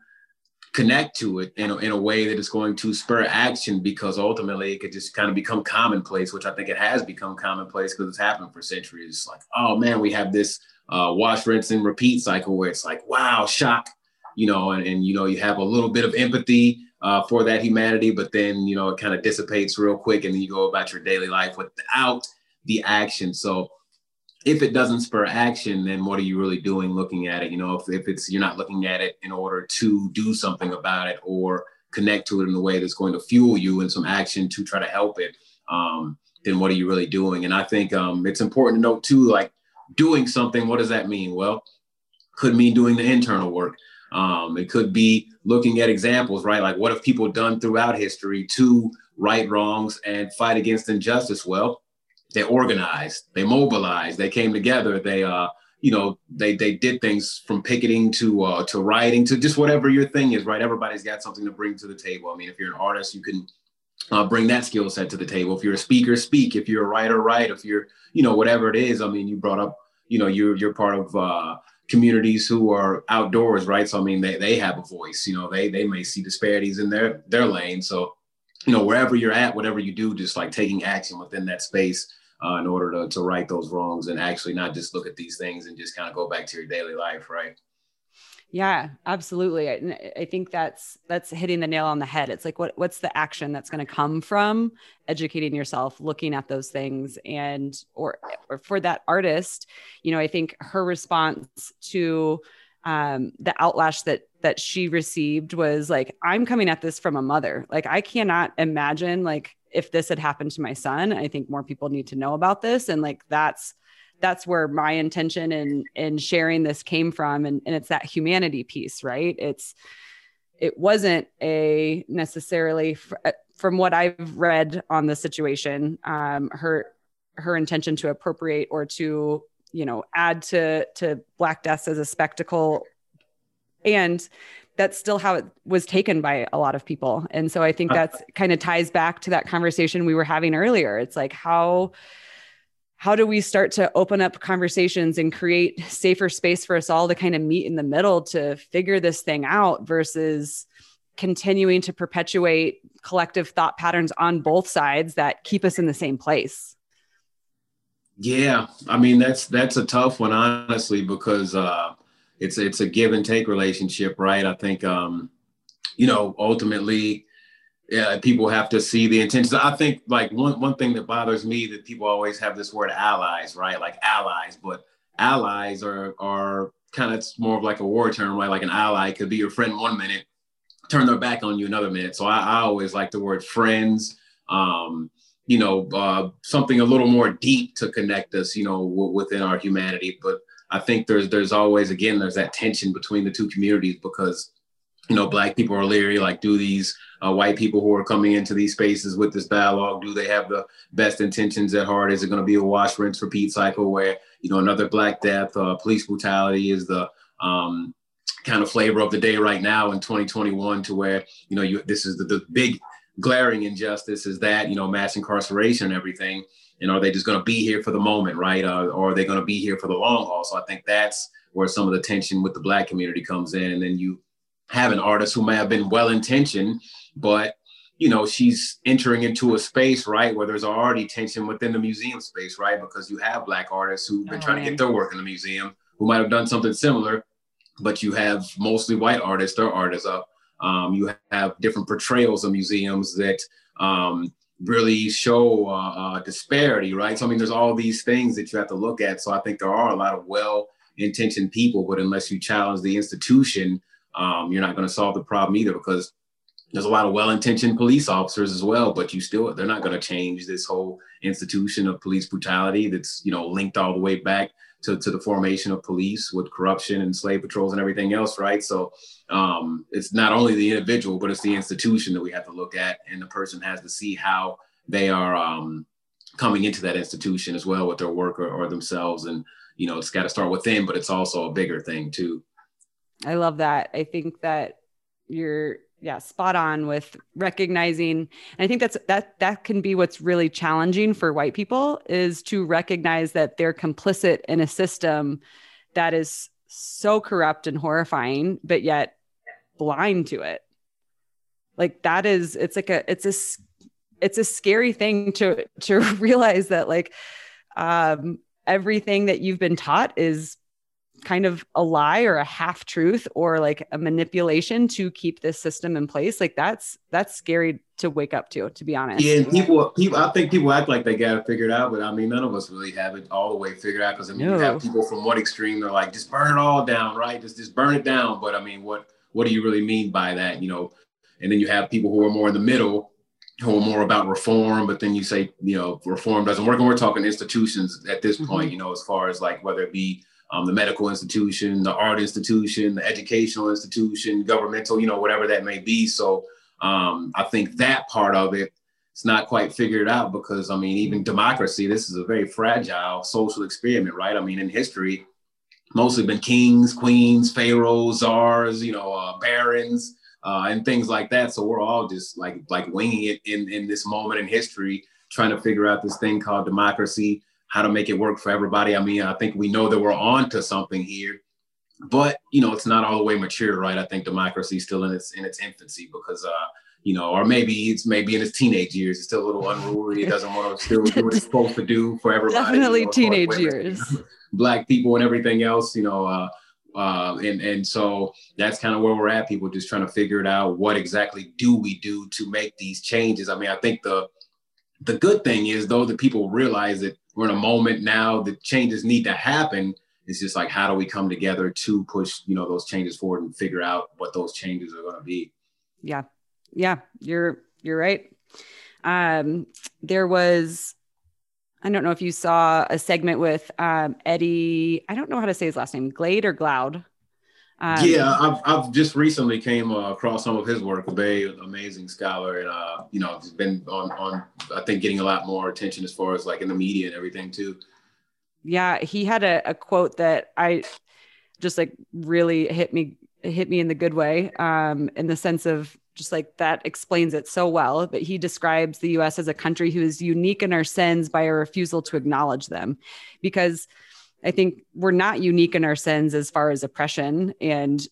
connect to it in a, in a way that is going to spur action because ultimately it could just kind of become commonplace, which I think it has become commonplace because it's happened for centuries. Like, oh man, we have this uh, wash, rinse, and repeat cycle where it's like, wow, shock, you know, and, and you know, you have a little bit of empathy uh, for that humanity, but then you know it kind of dissipates real quick, and then you go about your daily life without the action. So if it doesn't spur action, then what are you really doing looking at it? You know, if, if it's you're not looking at it in order to do something about it or connect to it in a way that's going to fuel you in some action to try to help it, um, then what are you really doing? And I think um, it's important to note too, like doing something. What does that mean? Well, could mean doing the internal work. Um, it could be looking at examples, right? Like what have people done throughout history to right wrongs and fight against injustice? Well, they organized, they mobilized, they came together, they uh, you know, they they did things from picketing to uh, to writing to just whatever your thing is, right? Everybody's got something to bring to the table. I mean, if you're an artist, you can uh, bring that skill set to the table. If you're a speaker, speak. If you're a writer, write. If you're, you know, whatever it is. I mean, you brought up, you know, you're you're part of uh, communities who are outdoors, right? So I mean, they they have a voice. You know, they they may see disparities in their their lane. So, you know, wherever you're at, whatever you do, just like taking action within that space uh, in order to, to right those wrongs and actually not just look at these things and just kind of go back to your daily life, right? Yeah, absolutely. I, I think that's that's hitting the nail on the head. It's like what what's the action that's going to come from educating yourself, looking at those things, and or, or for that artist, you know, I think her response to um, the outlash that that she received was like, "I'm coming at this from a mother. Like, I cannot imagine like if this had happened to my son i think more people need to know about this. And like that's that's where my intention in in sharing this came from. And, and it's that humanity piece right? It's it wasn't a necessarily uh, from what i've read on the situation um her her intention to appropriate or to you know add to to black deaths as a spectacle. And that's still how it was taken by a lot of people. And so I think uh, that's kind of ties back to that conversation we were having earlier. It's like how how do we start to open up conversations and create safer space for us all to kind of meet in the middle to figure this thing out versus continuing to perpetuate collective thought patterns on both sides that keep us in the same place yeah i mean that's that's a tough one honestly because uh it's it's a give and take relationship, right? I think um, you know ultimately yeah, people have to see the intentions. I think like one one thing that bothers me that people always have this word allies, right? Like allies, but allies are are kind of more of like a war term, right? Like an ally could be your friend one minute, turn their back on you another minute. So I, I always like the word friends. Um, you know, uh, something a little more deep to connect us, you know, w- within our humanity. But I think there's there's always again there's that tension between the two communities because you know black people are leery like do these uh, white people who are coming into these spaces with this dialogue do they have the best intentions at heart? Is it going to be a wash rinse repeat cycle where you know another black death uh, police brutality is the um, kind of flavor of the day right now in 2021 to where you know you this is the, the big glaring injustice is that you know mass incarceration and everything and are they just going to be here for the moment, right? Uh, or are they going to be here for the long haul? So I think that's where some of the tension with the black community comes in. And then you have an artist who may have been well intentioned, but you know she's entering into a space right where there's already tension within the museum space right because you have black artists who've been oh, trying to get their work in the museum who might have done something similar but you have mostly white artists or artists up um, you have different portrayals of museums that um, really show uh, uh, disparity, right? So I mean, there's all these things that you have to look at. So I think there are a lot of well-intentioned people, but unless you challenge the institution, um, you're not going to solve the problem either because there's a lot of well-intentioned police officers as well, but you still they're not going to change this whole institution of police brutality that's you know linked all the way back to, to the formation of police with corruption and slave patrols and everything else, right? So um, it's not only the individual, but it's the institution that we have to look at, and the person has to see how they are um, coming into that institution as well with their work or, or themselves. And you know, it's got to start within, but it's also a bigger thing too. I love that. I think that you're yeah spot on with recognizing and i think that's that that can be what's really challenging for white people is to recognize that they're complicit in a system that is so corrupt and horrifying but yet blind to it. Like that is it's like a it's a it's a scary thing to to realize that like um everything that you've been taught is kind of a lie or a half truth or like a manipulation to keep this system in place like that's that's scary to wake up to to be honest yeah people people i think people act like they got it figured out but i mean none of us really have it all the way figured out because i mean no. you have people from one extreme they're like just burn it all down right just just burn it down but i mean what what do you really mean by that you know and then you have people who are more in the middle who are more about reform, but then you say, you know, reform doesn't work. And we're talking institutions at this mm-hmm. point, you know, as far as like whether it be um, the medical institution, the art institution, the educational institution, governmental, you know, whatever that may be. So um, I think that part of it it's not quite figured out because I mean, even democracy, this is a very fragile social experiment, right? I mean, in history, mostly been kings, queens, pharaohs, czars, you know, uh, barons, uh, and things like that. So we're all just like like winging it in in this moment in history, trying to figure out this thing called democracy, how to make it work for everybody. I mean, I think we know that we're on to something here, but you know, it's not all the way mature, right? I think democracy is still in its in its infancy because. Uh, you know, or maybe it's maybe in its teenage years, it's still a little unruly. It doesn't want to still do what he's supposed to do for everybody. Definitely you know, teenage years. Black people and everything else, you know, uh, uh, and and so that's kind of where we're at. People just trying to figure it out. What exactly do we do to make these changes? I mean, I think the the good thing is though that people realize that we're in a moment now the changes need to happen. It's just like how do we come together to push you know those changes forward and figure out what those changes are going to be. Yeah, yeah, you're you're right. Um, there was, I don't know if you saw a segment with um, Eddie. I don't know how to say his last name, Glade or Gloud. Um, yeah, I've, I've just recently came uh, across some of his work. Bay, amazing scholar, and uh, you know, he's been on on I think getting a lot more attention as far as like in the media and everything too. Yeah, he had a, a quote that I just like really hit me hit me in the good way, um, in the sense of just like that explains it so well. But he describes the US as a country who is unique in our sins by a refusal to acknowledge them. Because I think we're not unique in our sins as far as oppression and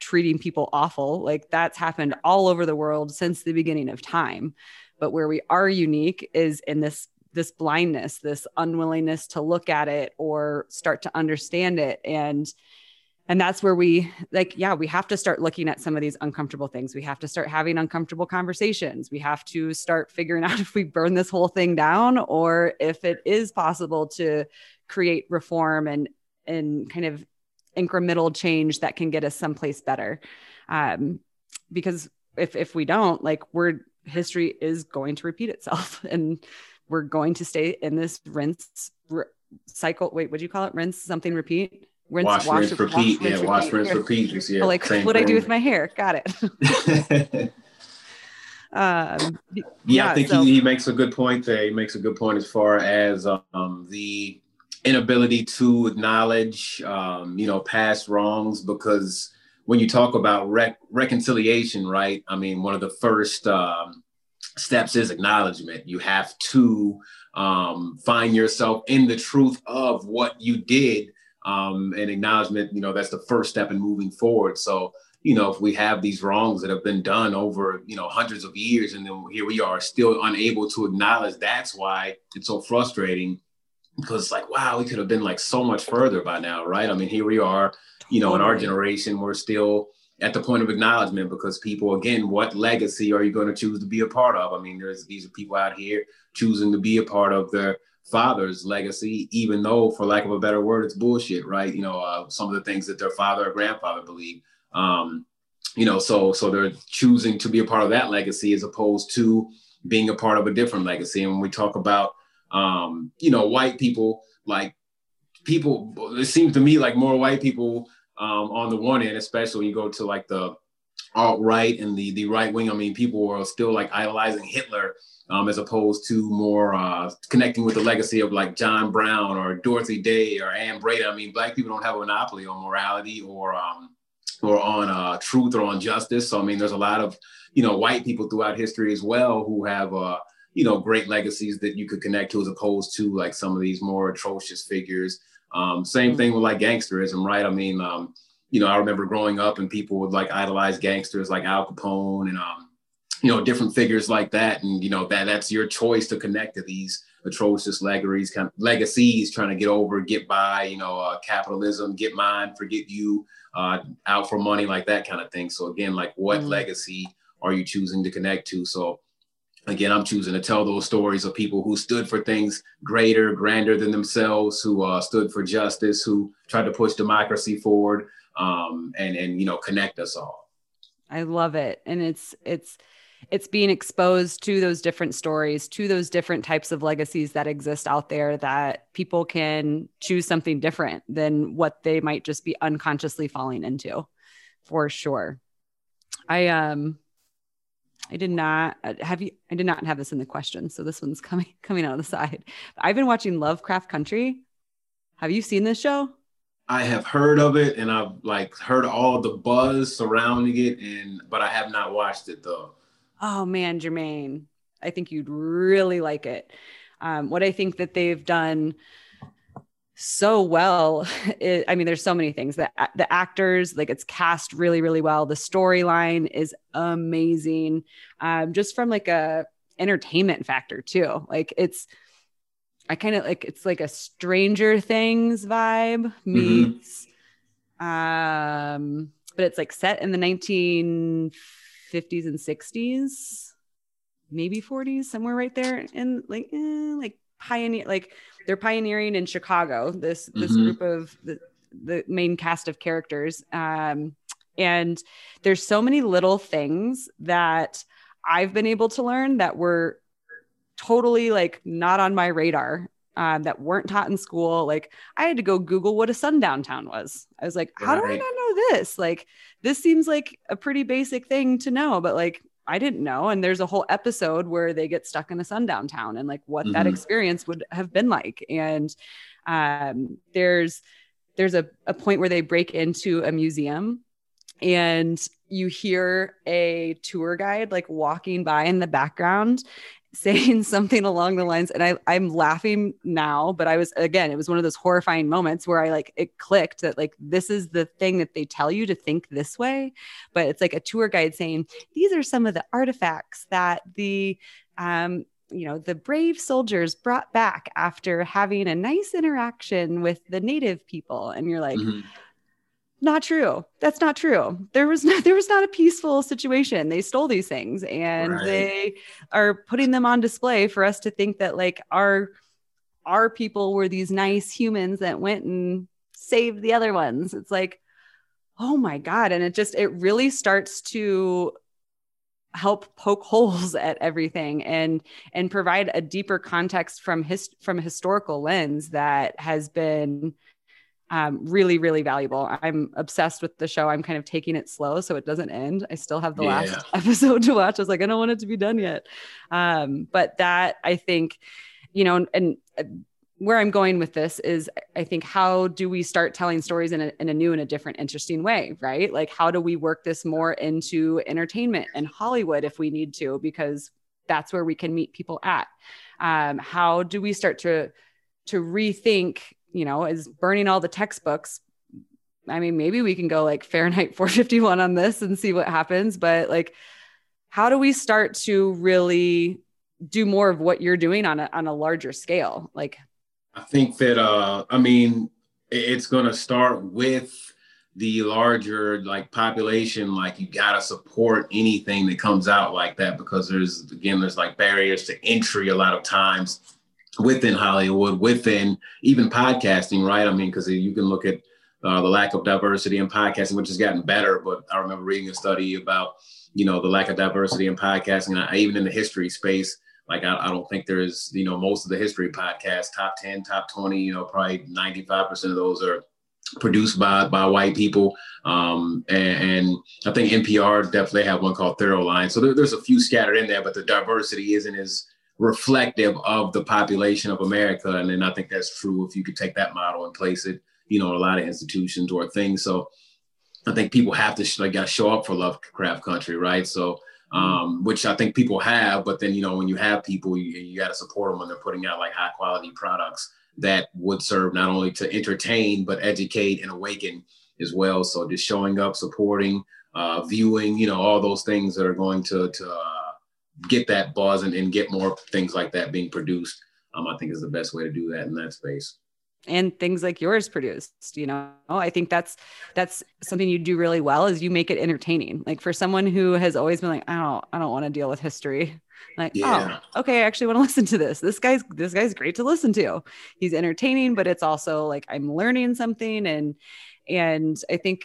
treating people awful. Like that's happened all over the world since the beginning of time. But where we are unique is in this this blindness, this unwillingness to look at it or start to understand it. And and that's where we like yeah we have to start looking at some of these uncomfortable things we have to start having uncomfortable conversations we have to start figuring out if we burn this whole thing down or if it is possible to create reform and and kind of incremental change that can get us someplace better um, because if if we don't like we're history is going to repeat itself and we're going to stay in this rinse cycle wait what do you call it rinse something repeat rinse, wash, wash, rinse, repeat. Wash, yeah, rinse, wash, rinse, repeat. Just, yeah, like what I do with my hair. Got it. um, yeah, yeah, I think so. he, he, makes a good point there. He makes a good point as far as um, the inability to acknowledge, um, you know, past wrongs because when you talk about rec- reconciliation, right? I mean, one of the first um, steps is acknowledgement. You have to um, find yourself in the truth of what you did um, and acknowledgement, you know, that's the first step in moving forward. So, you know, if we have these wrongs that have been done over, you know, hundreds of years, and then here we are still unable to acknowledge, that's why it's so frustrating because like, wow, we could have been like so much further by now, right? I mean, here we are, you know, in our generation, we're still at the point of acknowledgement because people, again, what legacy are you going to choose to be a part of? I mean, there's these are people out here choosing to be a part of their father's legacy, even though, for lack of a better word, it's bullshit, right? You know, uh, some of the things that their father or grandfather believed. Um, you know, so so they're choosing to be a part of that legacy as opposed to being a part of a different legacy. And when we talk about, um, you know, white people, like people, it seems to me like more white people um, on the one end, especially when you go to like the alt right and the the right wing. I mean, people are still like idolizing Hitler um, as opposed to more uh, connecting with the legacy of like John Brown or Dorothy Day or Anne Braden. I mean, Black people don't have a monopoly on morality or um, or on uh, truth or on justice. So I mean, there's a lot of you know white people throughout history as well who have uh, you know great legacies that you could connect to as opposed to like some of these more atrocious figures. Um, same mm-hmm. thing with like gangsterism, right? I mean, um, you know, I remember growing up and people would like idolize gangsters like Al Capone and um, you know different figures like that and you know that that's your choice to connect to these atrocious legacies kind of legacies trying to get over get by you know uh, capitalism get mine forget you uh, out for money like that kind of thing so again like what mm legacy are you choosing to connect to so again i'm choosing to tell those stories of people who stood for things greater grander than themselves who uh, stood for justice who tried to push democracy forward um, and and you know connect us all i love it and it's it's it's being exposed to those different stories, to those different types of legacies that exist out there that people can choose something different than what they might just be unconsciously falling into for sure. I um I did not uh, have you. I did not have this in the question, so this one's coming coming out of the side. I've been watching Lovecraft Country. Have you seen this show? I have heard of it, and I've like heard all the buzz surrounding it, and but I have not watched it though. Oh man, Jermaine, I think you'd really like it. Um, what I think that they've done so well. It, I mean, there's so many things that the actors, like it's cast really, really well. The storyline is amazing. Um, just from like a entertainment factor too. Like it's, I kind of like it's like a Stranger Things vibe mm-hmm. meets, mm-hmm. um, but it's like set in the 1950s and 60s, maybe 40s, somewhere right there, and like eh, like pioneer like they're pioneering in Chicago. This this mm-hmm. group of the the main cast of characters, um, and there's so many little things that I've been able to learn that were totally like not on my radar um, that weren't taught in school. Like I had to go Google what a sundown town was. I was like, how right. do I not know this? Like this seems like a pretty basic thing to know, but like I didn't know. And there's a whole episode where they get stuck in a sundown town and like what mm-hmm. that experience would have been like. And um, there's there's a, a point where they break into a museum and you hear a tour guide like walking by in the background saying something along the lines and I, i'm laughing now but i was again it was one of those horrifying moments where i like it clicked that like this is the thing that they tell you to think this way but it's like a tour guide saying these are some of the artifacts that the um you know the brave soldiers brought back after having a nice interaction with the native people and you're like mm-hmm not true. That's not true. There was not there was not a peaceful situation. They stole these things and right. they are putting them on display for us to think that like our our people were these nice humans that went and saved the other ones. It's like oh my god. And it just it really starts to help poke holes at everything and and provide a deeper context from his from a historical lens that has been um, really, really valuable. I'm obsessed with the show. I'm kind of taking it slow so it doesn't end. I still have the yeah. last episode to watch. I was like, I don't want it to be done yet. Um, but that I think, you know, and, and uh, where I'm going with this is I think how do we start telling stories in a, in a new and a different, interesting way, right? Like, how do we work this more into entertainment and Hollywood if we need to, because that's where we can meet people at. Um, how do we start to to rethink you know, is burning all the textbooks. I mean, maybe we can go like Fahrenheit 451 on this and see what happens. But like, how do we start to really do more of what you're doing on a, on a larger scale? Like, I think that, uh, I mean, it's going to start with the larger like population like you got to support anything that comes out like that because there's again there's like barriers to entry a lot of times within Hollywood, within even podcasting, right? I mean, because you can look at uh, the lack of diversity in podcasting, which has gotten better. But I remember reading a study about, you know, the lack of diversity in podcasting, and even in the history space. Like, I, I don't think there's, you know, most of the history podcasts, top 10, top 20, you know, probably 95% of those are produced by by white people. Um, and, and, I think NPR definitely have one called Throughline. So there, there's a few scattered in there, but the diversity isn't as reflective of the population of America. And then I think that's true if you could take that model and place it, you know, in a lot of institutions or things. So I think people have to like got show up for Lovecraft Country, right? So, um, which I think people have, but then you know when you have people, you, you got to support them when they're putting out like high quality products that would serve not only to entertain but educate and awaken as well. So just showing up, supporting, uh, viewing, you know, all those things that are going to to uh, get that buzz and, and get more things like that being produced. Um, I think is the best way to do that in that space. And things like yours produced you know? I think that's that's something you do really well is you make it entertaining. Like for someone who has always been like i don't i don't want to deal with history like yeah. oh okay i actually want to listen to this. This guy's this guy's great to listen to. He's entertaining but it's also like i'm learning something and and i think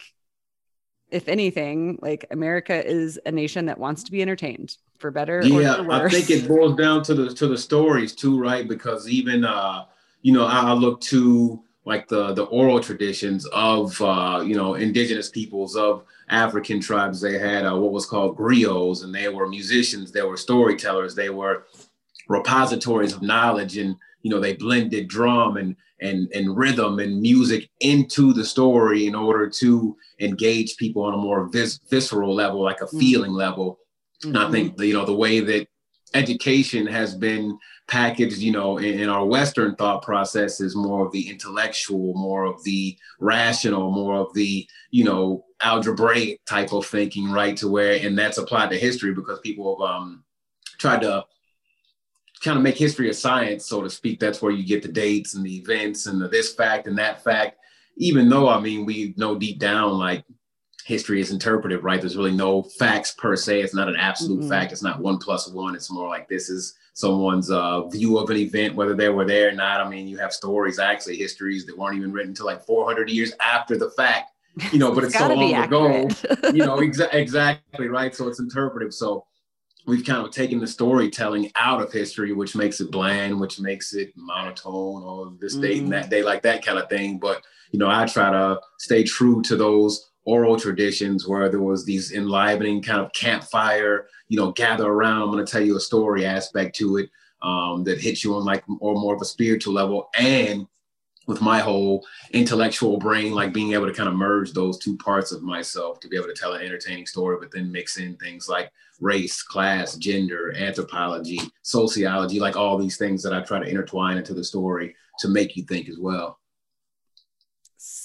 if anything like america is a nation that wants to be entertained for better yeah i think it boils down to the to the stories too right because even uh you know i look to like the the oral traditions of uh, you know indigenous peoples of African tribes. They had uh, what was called griots, and they were musicians, they were storytellers, they were repositories of knowledge, and you know they blended drum and and and rhythm and music into the story in order to engage people on a more vis- visceral level, like a mm-hmm. feeling level. Mm-hmm. I think the, you know the way that education has been packaged, you know, in, in, our Western thought process is more of the intellectual, more of the rational, more of the, you know, algebraic type of thinking, right? To where, and that's applied to history because people have um, tried to kind of make history a science, so to speak. That's where you get the dates and the events and the this fact and that fact. Even though, I mean, we know deep down, like history is interpretive, right? There's really no facts per se. It's not an absolute mm-hmm. fact. It's not one plus one. It's more like this is someone's uh, view of an event, whether they were there or not. I mean, you have stories, actually, histories that weren't even written until like 400 years after the fact, you know, but it's, it's so long ago, you know, exa- exactly, right? So it's interpretive. So we've kind of taken the storytelling out of history, which makes it bland, which makes it monotone or this mm. date and that day, like that kind of thing. But, you know, I try to stay true to those oral traditions where there was these enlivening kind of campfire, you know, gather around. I'm going to tell you a story aspect to it um, that hits you on like or more of a spiritual level, and with my whole intellectual brain, like being able to kind of merge those two parts of myself to be able to tell an entertaining story, but then mix in things like race, class, gender, anthropology, sociology, like all these things that I try to intertwine into the story to make you think as well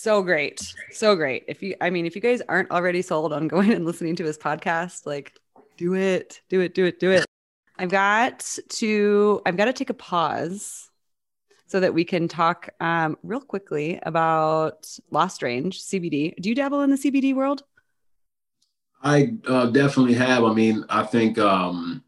so great. So great. If you i mean if you guys aren't already sold on going and listening to his podcast like do it do it do it do it. I've got to i've got to take a pause so that we can talk um, real quickly about lost range cbd do you dabble in the cbd world? I uh, definitely have. I mean i think um,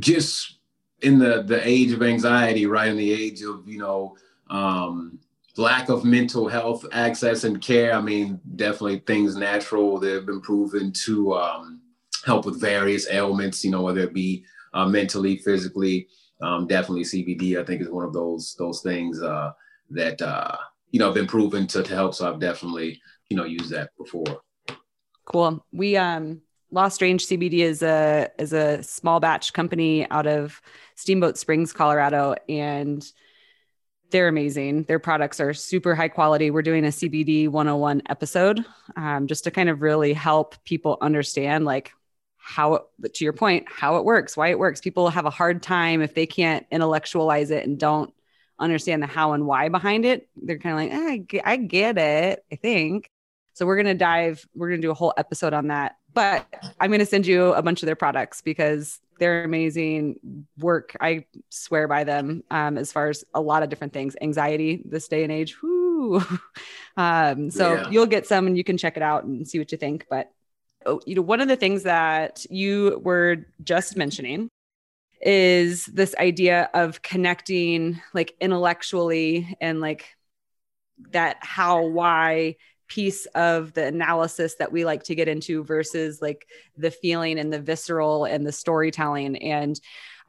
just in the the age of anxiety right in the age of you know um, lack of mental health access and care. I mean, definitely things natural that have been proven to um, help with various ailments, you know, whether it be uh, mentally, physically. Um, definitely CBD, I think, is one of those those things uh, that uh, you know have been proven to, to help. So I've definitely you know used that before. Cool. We um Lost Range CBD is a is a small batch company out of Steamboat Springs, Colorado, and they're amazing. Their products are super high quality. We're doing a CBD 101 episode um, just to kind of really help people understand, like, how it, to your point, how it works, why it works. People have a hard time if they can't intellectualize it and don't understand the how and why behind it. They're kind of like, eh, I, get, it, I think. So we're going to dive, we're going to do a whole episode on that. But I'm going to send you a bunch of their products because they're amazing work. I swear by them um, as far as a lot of different things. Anxiety this day and age. Whoo. Um, so yeah. you'll get some and you can check it out and see what you think. But oh, you know, one of the things that you were just mentioning is this idea of connecting like intellectually and like that how why piece of the analysis that we like to get into versus like the feeling and the visceral and the storytelling. And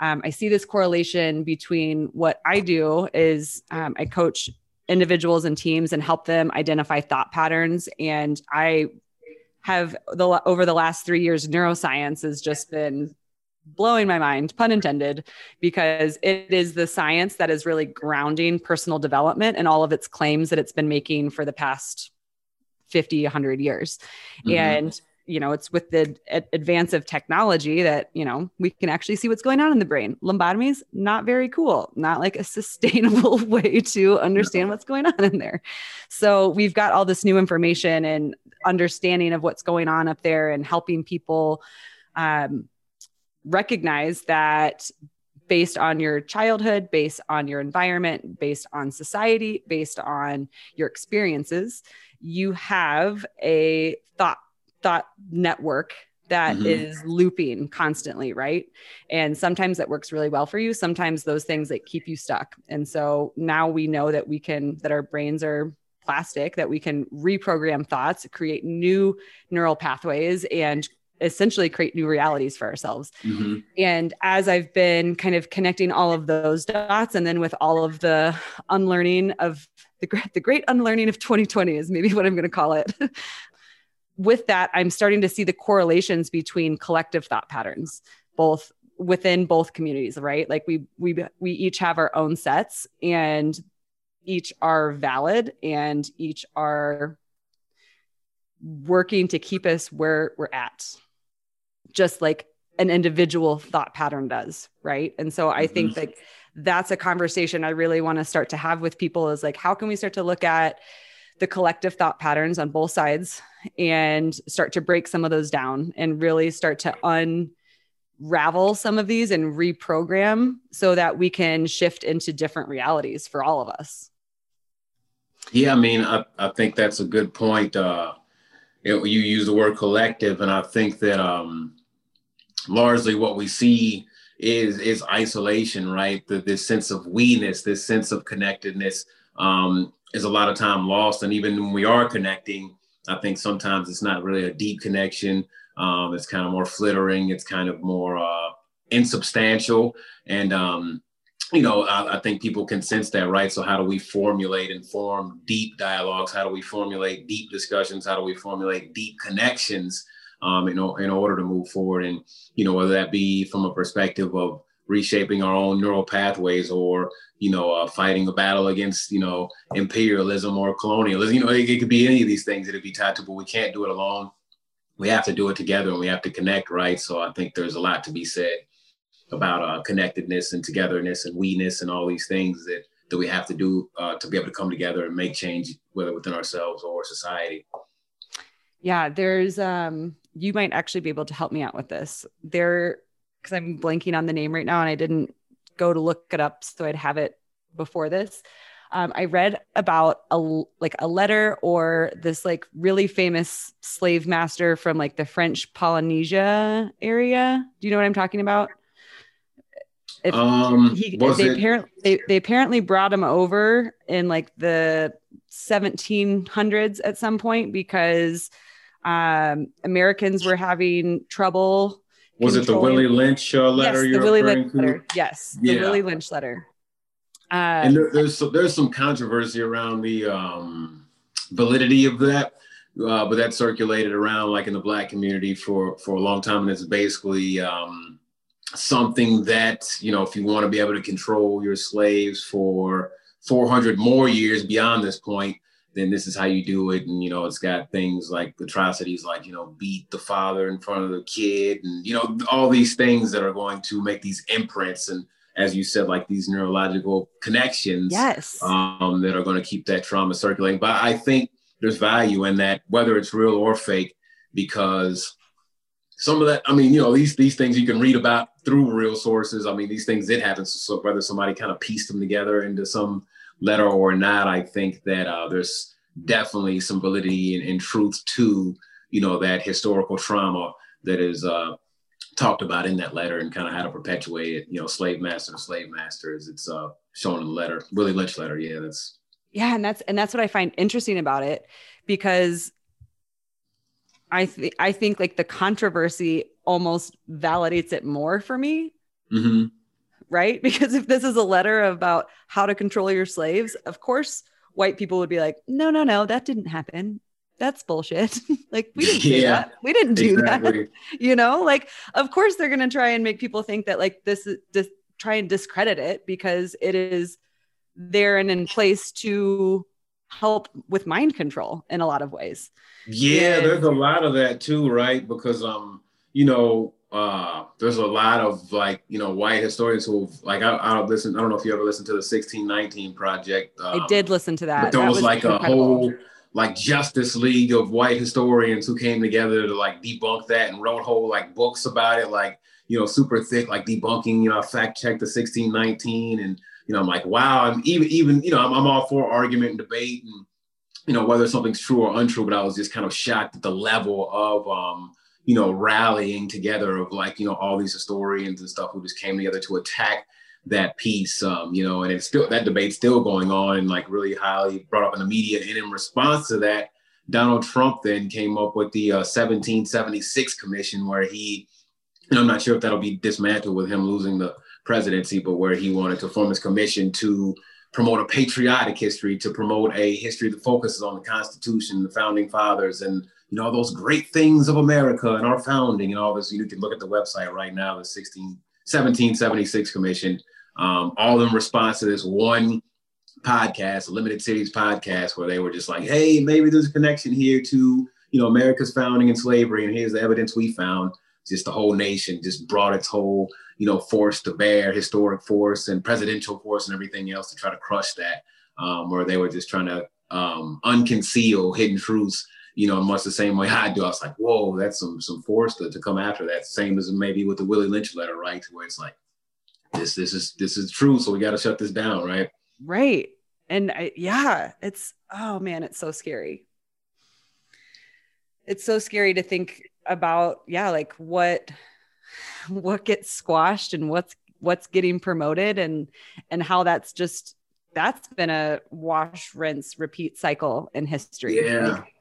um, i see this correlation between what i do is um, i coach individuals and teams and help them identify thought patterns. And i have the over the last three years neuroscience has just been blowing my mind, pun intended, because it is the science that is really grounding personal development and all of its claims that it's been making for the past 50 100 years. Mm-hmm. and you know it's with the advance of technology that you know we can actually see what's going on in the brain. Lobotomies not very cool. Not like a sustainable way to understand what's going on in there. So we've got all this new information and understanding of what's going on up there and helping people um, recognize that based on your childhood based on your environment based on society based on your experiences you have a thought thought network that mm-hmm. is looping constantly, right? And sometimes that works really well for you. Sometimes those things that keep you stuck. And so now we know that we can that our brains are plastic, that we can reprogram thoughts, create new neural pathways and essentially create new realities for ourselves. Mhm. And as I've been kind of connecting all of those dots, and then with all of the unlearning of the great, the great unlearning of 2020 is maybe what I'm going to call it. with that, I'm starting to see the correlations between collective thought patterns, both within both communities, right? Like we we we each have our own sets, and each are valid, and each are working to keep us where we're at just like an individual thought pattern does right and so i think like that's a conversation i really want to start to have with people is like how can we start to look at the collective thought patterns on both sides and start to break some of those down and really start to unravel some of these and reprogram so that we can shift into different realities for all of us Yeah, I mean, I, I think that's a good point. Uh, you, you use the word collective, and I think that um, largely what we see is is isolation, right? The, this sense of we-ness, this sense of connectedness, um, is a lot of time lost. And even when we are connecting, I think sometimes it's not really a deep connection. Um, it's kind of more flittering. It's kind of more uh, insubstantial, and um, you know, I, I think people can sense that, right? So, how do we formulate and form deep dialogues? How do we formulate deep discussions? How do we formulate deep connections um, in, in order to move forward? And, you know, whether that be from a perspective of reshaping our own neural pathways or, you know, uh, fighting a battle against, you know, imperialism or colonialism, you know, it, it could be any of these things that would be tied to, but we can't do it alone. We have to do it together and we have to connect, right? So, I think there's a lot to be said about uh, connectedness and togetherness and we-ness and all these things that that we have to do uh, to be able to come together and make change, whether within ourselves or society. Yeah, there's um you might actually be able to help me out with this. There cuz I'm blanking on the name right now and I didn't go to look it up so I'd have it before this. Um, I read about a like a letter or this like really famous slave master from like the French Polynesia area. Do you know what I'm talking about? If- Um, he, was they it? apparently they, they apparently brought him over in like the 1700s at some point because um, Americans were having trouble. Was it the Willie Lynch uh, letter yes, the Willie Lynch to? letter. Yes, the Yeah. Willie Lynch letter. Uh, And there, there's some, there's some controversy around the um, validity of that, uh, but that circulated around like in the black community for for a long time, and it's basically um, something that you know if you want to be able to control your slaves for 400 more years beyond this point then this is how you do it and you know it's got things like atrocities like you know beat the father in front of the kid and you know all these things that are going to make these imprints and as you said like these neurological connections yes. um, that are going to keep that trauma circulating. But I think there's value in that, whether it's real or fake, because some of that, I mean, you know, these these things you can read about through real sources. I mean, these things did happen. So whether somebody kind of pieced them together into some letter or not, I think that uh, there's definitely some validity and, and truth to you know that historical trauma that is uh, talked about in that letter and kind of how to perpetuate it. You know, slave master to slave master as it's uh, shown in the letter. Willie Lynch letter. Yeah, that's yeah and that's and that's what i find interesting about it because i th- i think like the controversy almost validates it more for me hmm right? Because if this is a letter about how to control your slaves of course white people would be like no no no that didn't happen. That's bullshit. Like we didn't do Yeah, that. We didn't do that you know? Like of course they're going to try and make people think that like this is dis- try and discredit it because it is there and in place to help with mind control in a lot of ways. Yeah, Yeah. there's a lot of that too, right? Because um, you know, uh, there's a lot of like you know white historians who like I, I don't listen. I don't know if you ever listened to the 1619 project. Um, i did listen to that But there That was, like a whole like Justice League of white historians who came together to like debunk that and wrote whole like books about it, like you know, super thick, like debunking, you know, fact check the 1619, and you know, I'm like, wow, I'm even even you know, I'm, I'm all for argument and debate and you know whether something's true or untrue, but I was just kind of shocked at the level of um, you know, rallying together of like, you know, all these historians and stuff who just came together to attack that piece. Um, you know, and it's still that debate's still going on and like really highly brought up in the media. And in response to that, Donald Trump then came up with the uh, 1776 commission, where he, and I'm not sure if that'll be dismantled with him losing the presidency, but where he wanted to form his commission to promote a patriotic history, to promote a history that focuses on the Constitution, the founding fathers, and you know those great things of America and our founding and all this. You can look at the website right now, the 16, 1776 Commission, um, all in response to this one podcast, Limited Cities podcast, where they were just like, "Hey, maybe there's a connection here to you know America's founding and slavery, and here's the evidence we found." Just the whole nation just brought its whole you know, force to bear, historic force and presidential force and everything else to try to crush that, um, they were just trying to um, unconceal hidden truths, you know, much the same way I do. I was like, whoa, that's some some force to, to come after that. Same as maybe with the Willie Lynch letter, right? Where it's like, this this is this is true, so we got to shut this down, right? Right. And I, yeah, it's oh man, it's so scary. It's so scary to think about, yeah, like what what gets squashed and what's what's getting promoted and and how that's just that's been a wash rinse repeat cycle in history yeah like,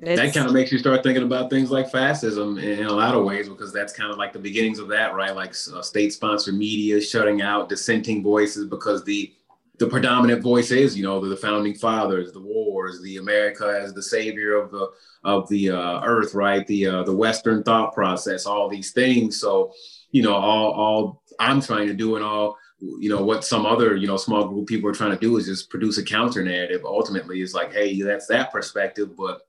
that kind of makes you start thinking about things like fascism in, a lot of ways because that's kind of like the beginnings of that right like uh, state-sponsored media shutting out dissenting voices because the the predominant voice is, you know, the, the, founding fathers, the wars, the America as the savior of the of the uh, earth, right? The uh, the Western thought process, all these things. So, you know, all all I'm trying to do and all you know what some other you know small group people are trying to do is just produce a counter narrative. Ultimately, it's like, hey, that's that perspective, but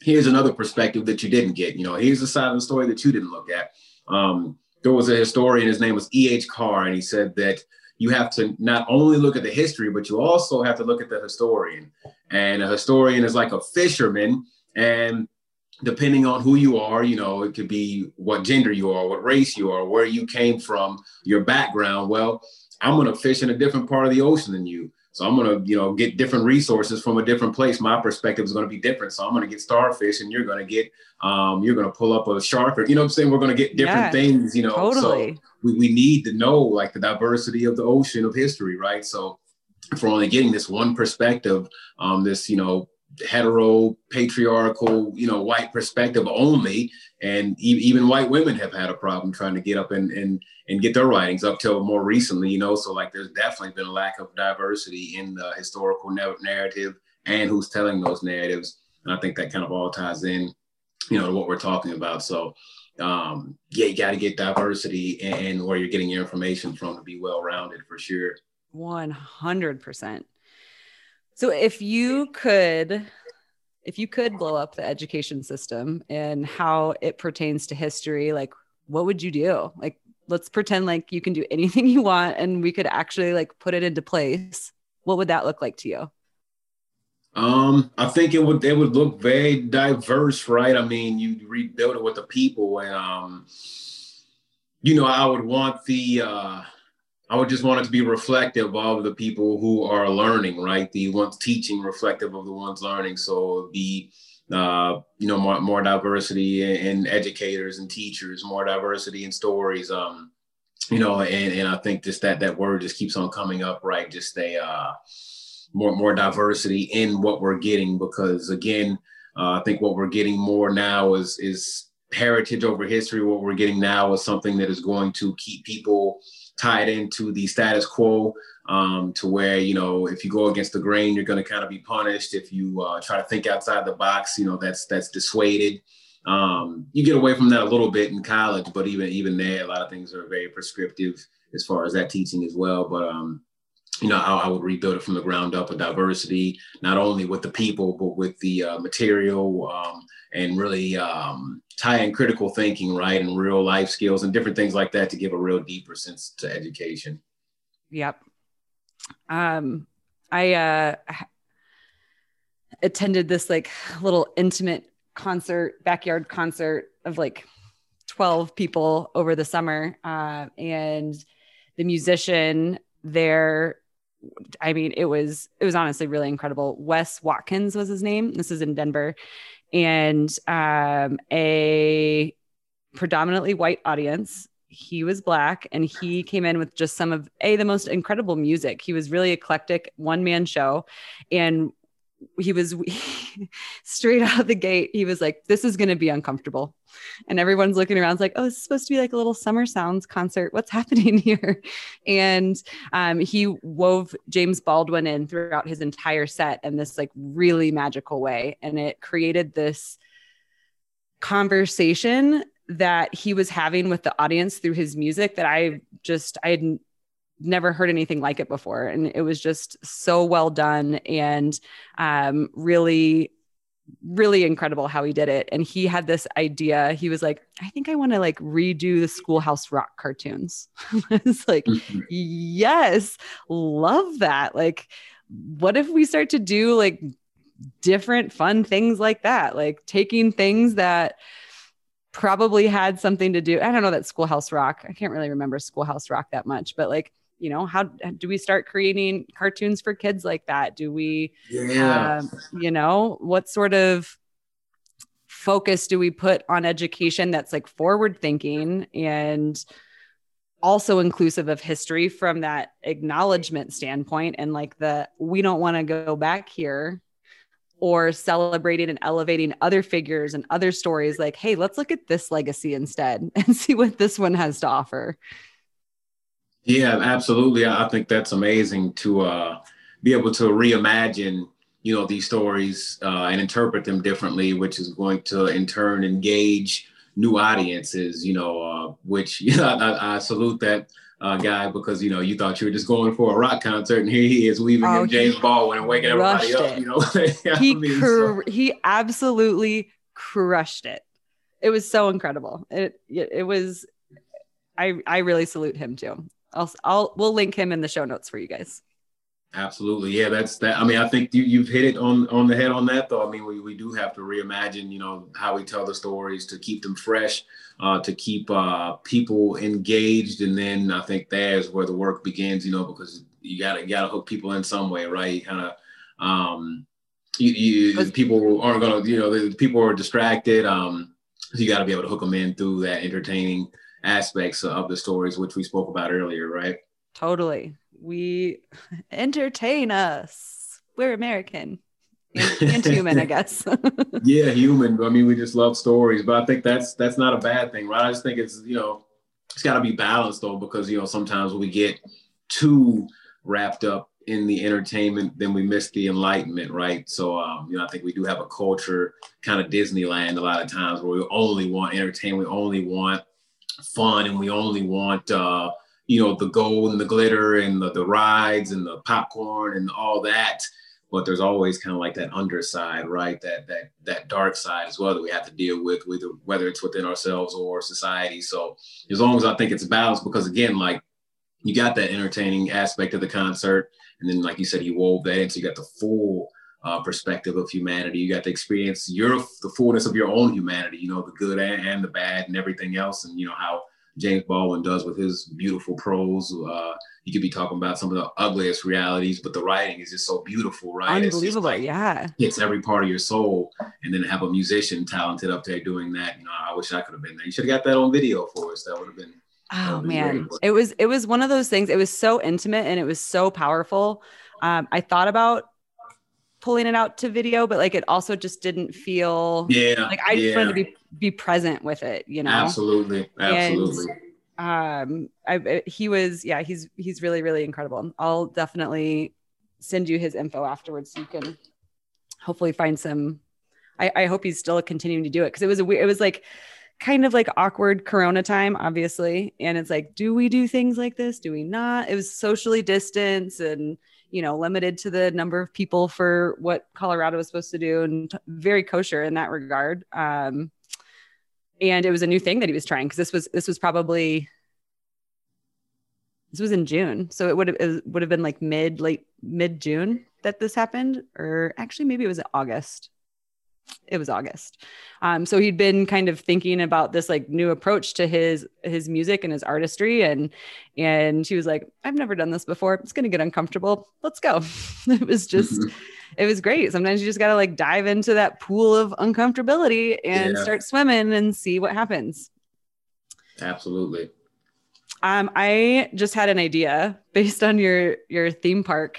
here's another perspective that you didn't get. You know, here's the side of the story that you didn't look at. Um, there was a historian, his name was E. H. Carr, and he said that you have to not only look at the history, but you also have to look at the historian. And a historian is like a fisherman. And depending on who you are, you know, it could be what gender you are, what race you are, where you came from, your background. Well, I'm going to fish in a different part of the ocean than you. So I'm gonna, you know, get different resources from a different place. My perspective is gonna be different. So I'm gonna get starfish, and you're gonna get, um, you're gonna pull up a shark, or you know, I'm saying we're gonna get different things. You know, totally. So we, we need to know like the diversity of the ocean of history, right? So if we're only getting this one perspective, um, this you know hetero patriarchal you know white perspective only. And e- even white women have had a problem trying to get up and and and get their writings up till more recently you know? So like there's definitely been a lack of diversity in the historical narrative and who's telling those narratives. And i think that kind of all ties in you know to what we're talking about. So um yeah you got to get diversity and, and where you're getting your information from to be well rounded for sure. 100% so if you could if you could blow up the education system and how it pertains to history, like what would you do? Like let's pretend like you can do anything you want and we could actually like put it into place. What would that look like to you? Um, I think it would it would look very diverse, right? I mean, you rebuild it with the people and um you know, I would want the uh I would just want it to be reflective of the people who are learning, right? The ones teaching reflective of the ones learning. So be uh, you know, more, more diversity in, in, educators and teachers, more diversity in stories. Um, you know, and, and I think just that that word just keeps on coming up, right? Just a uh, more more diversity in what we're getting, because again, uh, I think what we're getting more now is is heritage over history. What we're getting now is something that is going to keep people tied into the status quo um, to where you know if you go against the grain you're going to kind of be punished. If you uh, try to think outside the box you know that's that's dissuaded. Um, you get away from that a little bit in college but even even there a lot of things are very prescriptive as far as that teaching as well. But um, you know I, I would rebuild it from the ground up with diversity not only with the people but with the uh, material um, and really um, tie in critical thinking, right, and real life skills and different things like that to give a real deeper sense to education. Yep. Um, I uh, attended this like little intimate concert, backyard concert of like 12 people over the summer. Uh, and the musician there, I mean, it was, it was honestly really incredible. Wes Watkins was his name. This is in Denver and um, a predominantly white audience. He was black and he came in with just some of a the most incredible music. He was really eclectic, one man show. And he was straight out of the gate. He was like, "This is going to be uncomfortable," and everyone's looking around. It's like, "Oh, it's supposed to be like a little summer sounds concert. What's happening here?" And um, he wove James Baldwin in throughout his entire set in this like really magical way, and it created this conversation that he was having with the audience through his music that I just I had never heard anything like it before and it was just so well done and um, really really incredible how he did it and he had this idea. He was like i think i want to like redo the schoolhouse rock cartoons. It's like mm-hmm. yes love that. Like what if we start to do like different fun things like that? Like taking things that probably had something to do i don't know that schoolhouse rock i can't really remember schoolhouse rock that much but like you know how do we start creating cartoons for kids like that do we yeah. Uh, you know what sort of focus do we put on education that's like forward thinking and also inclusive of history from that acknowledgement standpoint and like the we don't want to go back here or celebrating and elevating other figures and other stories like hey let's look at this legacy instead and see what this one has to offer yeah, absolutely. I think that's amazing to uh, be able to reimagine, you know, these stories uh, and interpret them differently, which is going to in turn engage new audiences. You know, uh, which you know, I, I salute that uh, guy because you know you thought you were just going for a rock concert, and here he is weaving oh, in James Baldwin and waking everybody up. It. You know, he mean, cr- so. he absolutely crushed it. It was so incredible. It it was. I I really salute him too. I'll I'll we'll link him in the show notes for you guys. Absolutely. Yeah, that's that. I mean, I think you, you've hit it on on the head on that though. I mean, we, we do have to reimagine, you know, how we tell the stories to keep them fresh, uh, to keep uh, people engaged. And then I think there's where the work begins, you know, because you gotta you gotta hook people in some way, right? You kind of um you, you people aren't gonna, you know, the, people are distracted. Um, so you got to be able to hook them in through that entertaining aspects of the stories, which we spoke about earlier, right? Totally. We entertain us. We're American and, human, I guess. yeah, human. I mean, we just love stories, but I think that's that's not a bad thing, right? I just think it's you know it's got to be balanced though, because you know sometimes we get too wrapped up in the entertainment, then we miss the enlightenment, right? So, um, you know, I think we do have a culture, kind of Disneyland, a lot of times where we only want entertainment, we only want fun and we only want uh, you know the gold and the glitter and the, the rides and the popcorn and all that. But there's always kind of like that underside right? That that that dark side as well that we have to deal with whether whether it's within ourselves or society. So as long as i think it's balanced because again like you got that entertaining aspect of the concert. And then like you said he wove that in so you got the full uh, perspective of humanity. You got to experience your the fullness of your own humanity. You know, the good and, and the bad and everything else, and you know how James Baldwin does with his beautiful prose. Uh, he could be talking about some of the ugliest realities, but the writing is just so beautiful, right? Unbelievable, like, yeah. Hits every part of your soul, and then have a musician talented up there doing that. You know, I wish I could have been there. You should have got that on video for us. That would have been. Oh man, great. it was it was one of those things. It was so intimate and it was so powerful. Um, I thought about pulling it out to video, but like it also just didn't feel yeah like I just yeah. wanted to be be present with it, you know. Absolutely, absolutely. And, um, I he was yeah he's he's really really incredible. I'll definitely send you his info afterwards so you can hopefully find some. I, I hope he's still continuing to do it because it was a weird. It was like kind of like awkward corona time obviously and it's like do we do things like this do we not it was socially distanced and you know, limited to the number of people for what Colorado was supposed to do and t- very kosher in that regard. Um, and it was a new thing that he was trying because this was this was probably this was in June, so it would have would have been like mid late mid June that this happened, or actually maybe it was August it was August. Um, so he'd been kind of thinking about this like new approach to his his music and his artistry, and and she was like, "I've never done this before. It's gonna get uncomfortable. Let's go." it was just, it was great. Sometimes you just gotta like dive into that pool of uncomfortability and yeah. start swimming and see what happens. Absolutely. Um, I just had an idea based on your your theme park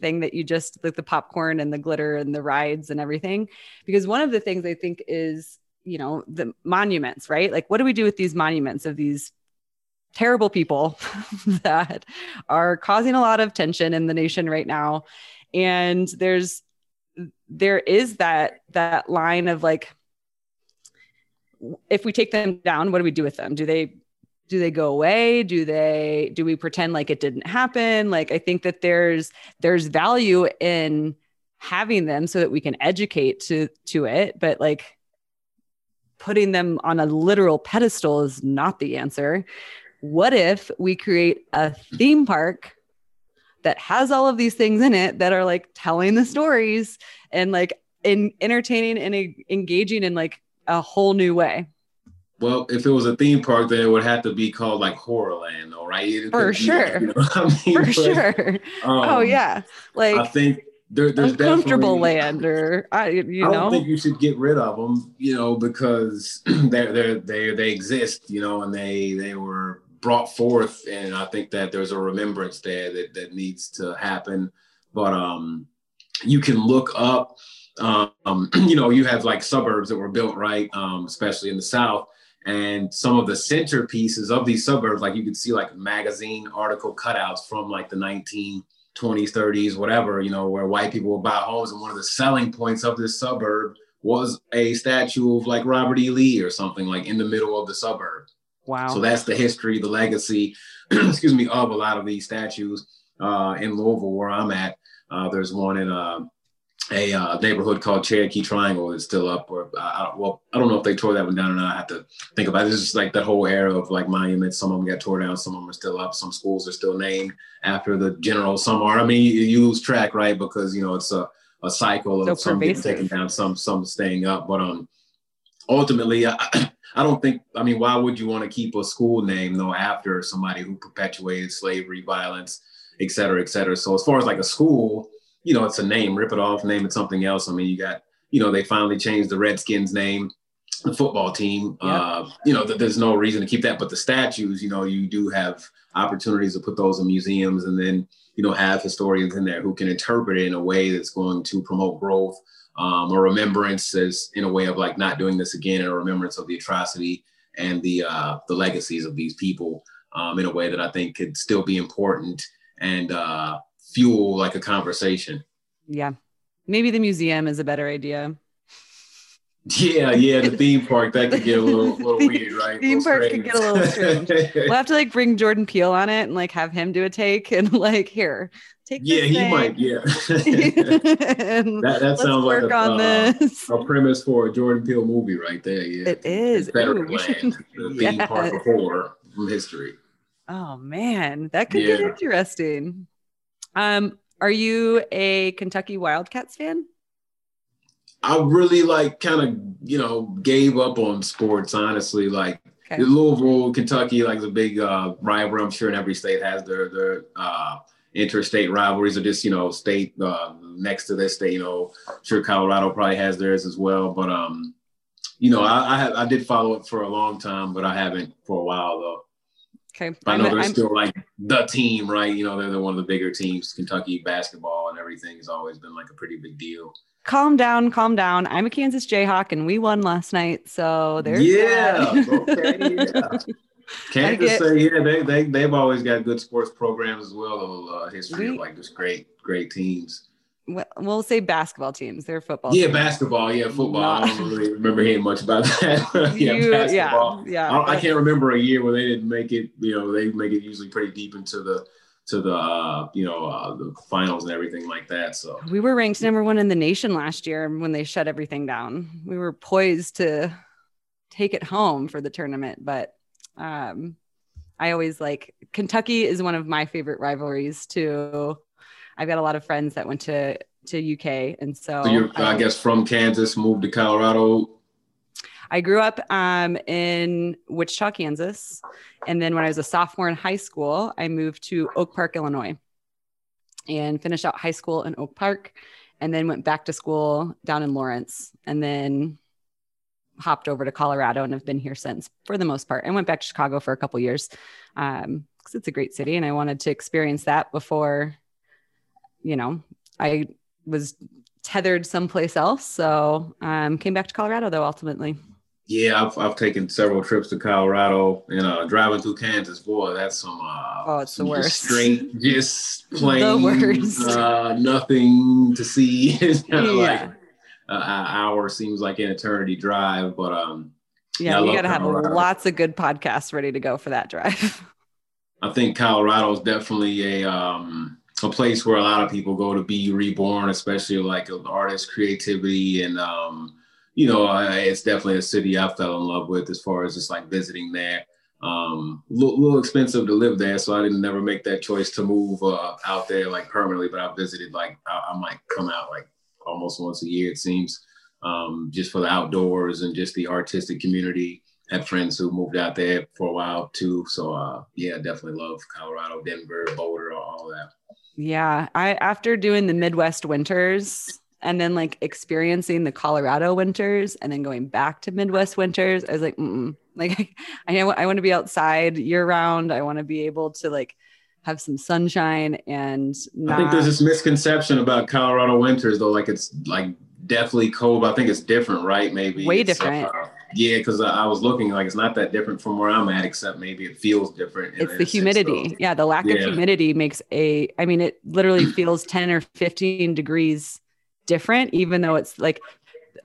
thing that you just like the popcorn and the glitter and the rides and everything. Because one of the things I think is, you know, the monuments, right? Like, what do we do with these monuments of these terrible people that are causing a lot of tension in the nation right now? And there's, there is that, that line of like, if we take them down, what do we do with them? Do they do they go away? Do they do we pretend like it didn't happen? Like i think that there's there's value in having them so that we can educate to to it but like putting them on a literal pedestal is not the answer. What if we create a theme park that has all of these things in it that are like telling the stories and like in entertaining and engaging in like a whole new way well, if it was a theme park, then it would have to be called like Horrorland, though, right? It For sure. You know I mean? For but, sure. Um, oh yeah, like I think there, there's uncomfortable land, or I, you know. I don't think you should get rid of them, you know, because they're they they they exist, you know, and they they were brought forth, and I think that there's a remembrance there that that needs to happen. But um, you can look up. Um, you know, you have like suburbs that were built right, um, especially in the South, and some of the centerpieces of these suburbs, like you could see like magazine article cutouts from like the 1920s, 30s, whatever, you know, where white people would buy homes. And one of the selling points of this suburb was a statue of like Robert E. Lee or something like in the middle of the suburb. Wow. So that's the history, the legacy, excuse me, of a lot of these statues uh, in Louisville, where I'm at. Uh, there's one in uh, a uh, neighborhood called Cherokee Triangle is still up. Or uh, well, I don't know if they tore that one down or not. I have to think about it. It's just like that whole era of like monuments. Some of them got tore down. Some of them are still up. Some schools are still named after the general. Some are. I mean, you, you lose track, right? Because you know it's a, a cycle of so some getting taken down, some some staying up. But um, ultimately, I, I don't think. I mean, why would you want to keep a school name though after somebody who perpetuated slavery, violence, et cetera, et cetera? So as far as like a school you know, it's a name, rip it off, name it something else. I mean, you got, you know, they finally changed the Redskins name, the football team. Uh, you know, th- there's no reason to keep that, but the statues, you know, you do have opportunities to put those in museums and then, you know, have historians in there who can interpret it in a way that's going to promote growth um, or remembrance as in a way of like not doing this again and a remembrance of the atrocity and the uh, the legacies of these people um, in a way that I think could still be important and uh, fuel like a conversation. Yeah. Maybe the museum is a better idea. Yeah, yeah, the theme park that could get a little, little weird, right? Theme park could get a little strange. we'll have to like bring Jordan Peele on it and like have him do a take and like here, take. Yeah, he thing. might. Yeah, that, that sounds like a, uh, a, premise for a Jordan Peele movie right there. Yeah, it is. Better Ooh, land, the yes. theme park of horror from history. Oh man, that could yeah. get interesting. Um, are you a Kentucky Wildcats fan? I really like kind of, you know, gave up on sports, honestly. Like okay. Louisville, Kentucky, like the big uh, rivalry. I'm sure in every state has their their uh, interstate rivalries or just, you know, state uh, next to this state. You know, I'm sure Colorado probably has theirs as well. But um, you know, I I, have, I did follow it for a long time, but I haven't for a while though. Okay. I know I'm, they're I'm, still like the team, right? You know, they're, they're one of the bigger teams. Kentucky basketball and everything has always been like a pretty big deal. Calm down, calm down. I'm a Kansas Jayhawk and we won last night. So there's Yeah. okay. Yeah. Kansas get, say, yeah, they, they, they've always got good sports programs as well. A Uh, history we, of like just great, great teams we'll say basketball teams. They're football. Yeah, teams. basketball. Yeah, football. Not... I don't really remember hearing much about that. yeah, you, basketball. Yeah, yeah. I, I, can't remember a year where they didn't make it. You know, they make it usually pretty deep into the to the uh, you know uh, the finals and everything like that. So we were ranked number one in the nation last year when they shut everything down. We were poised to take it home for the tournament, but um, I always like Kentucky is one of my favorite rivalries too I've got a lot of friends that went to to UK, and so, so you're, I guess, from Kansas, moved to Colorado. I grew up um, in Wichita, Kansas, and then when I was a sophomore in high school, I moved to Oak Park, Illinois, and finished out high school in Oak Park, and then went back to school down in Lawrence, and then hopped over to Colorado and have been here since for the most part. And went back to Chicago for a couple years because um, it's a great city, and I wanted to experience that before you know, I was tethered someplace else. So um, came back to Colorado though ultimately. Yeah, I've, I've taken several trips to Colorado and uh, driving through Kansas. Boy, that's some uh, oh, it's some the worst. Just straight, just plain, the worst. Uh, nothing to see. it's kind of Yeah. like an hour seems like an eternity drive, but um, Yeah, Yeah, you got to have lots of good podcasts ready to go for that drive. I think Colorado is definitely a um, a place where a lot of people go to be reborn, especially like artist creativity and um, you know, it's definitely a city I fell in love with as far as just like visiting there. Um, a little, little expensive to live there, so I didn't never make that choice to move uh, out there like permanently. But I visited like I, I might come out like almost once a year, it seems, um, just for the outdoors and just the artistic community. Had friends who moved out there for a while too, so uh, yeah, definitely love Colorado, Denver, Boulder, all that. Yeah, I after doing the Midwest winters and then like experiencing the Colorado winters and then going back to Midwest winters, I was like, Mm-mm. like I know I want to be outside year round. I want to be able to like have some sunshine and not. I think there's this misconception about Colorado winters, though. Like it's like definitely cold. But I think it's different, right? Maybe Way different. uh, yeah, because I, I was looking like it's not that different from where I'm at, except maybe it feels different. it's the uh, humidity. though. Yeah, the lack of humidity makes a. I mean, it literally feels ten or fifteen degrees different, even though it's like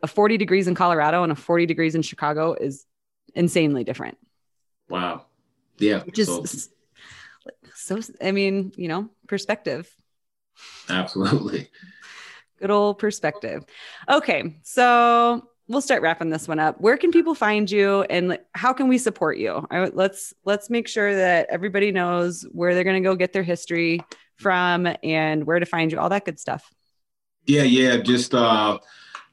a forty degrees in Colorado and a forty degrees in Chicago is insanely different. Wow. Yeah. Which is so- s- so. I mean, you know, perspective. absolutely. Good old perspective. Okay, so we'll start wrapping this one up. Where can people find you, and how can we support you? I, let's let's make sure that everybody knows where they're going to go get their history from and where to find you. All that good stuff. Yeah, yeah. Just uh,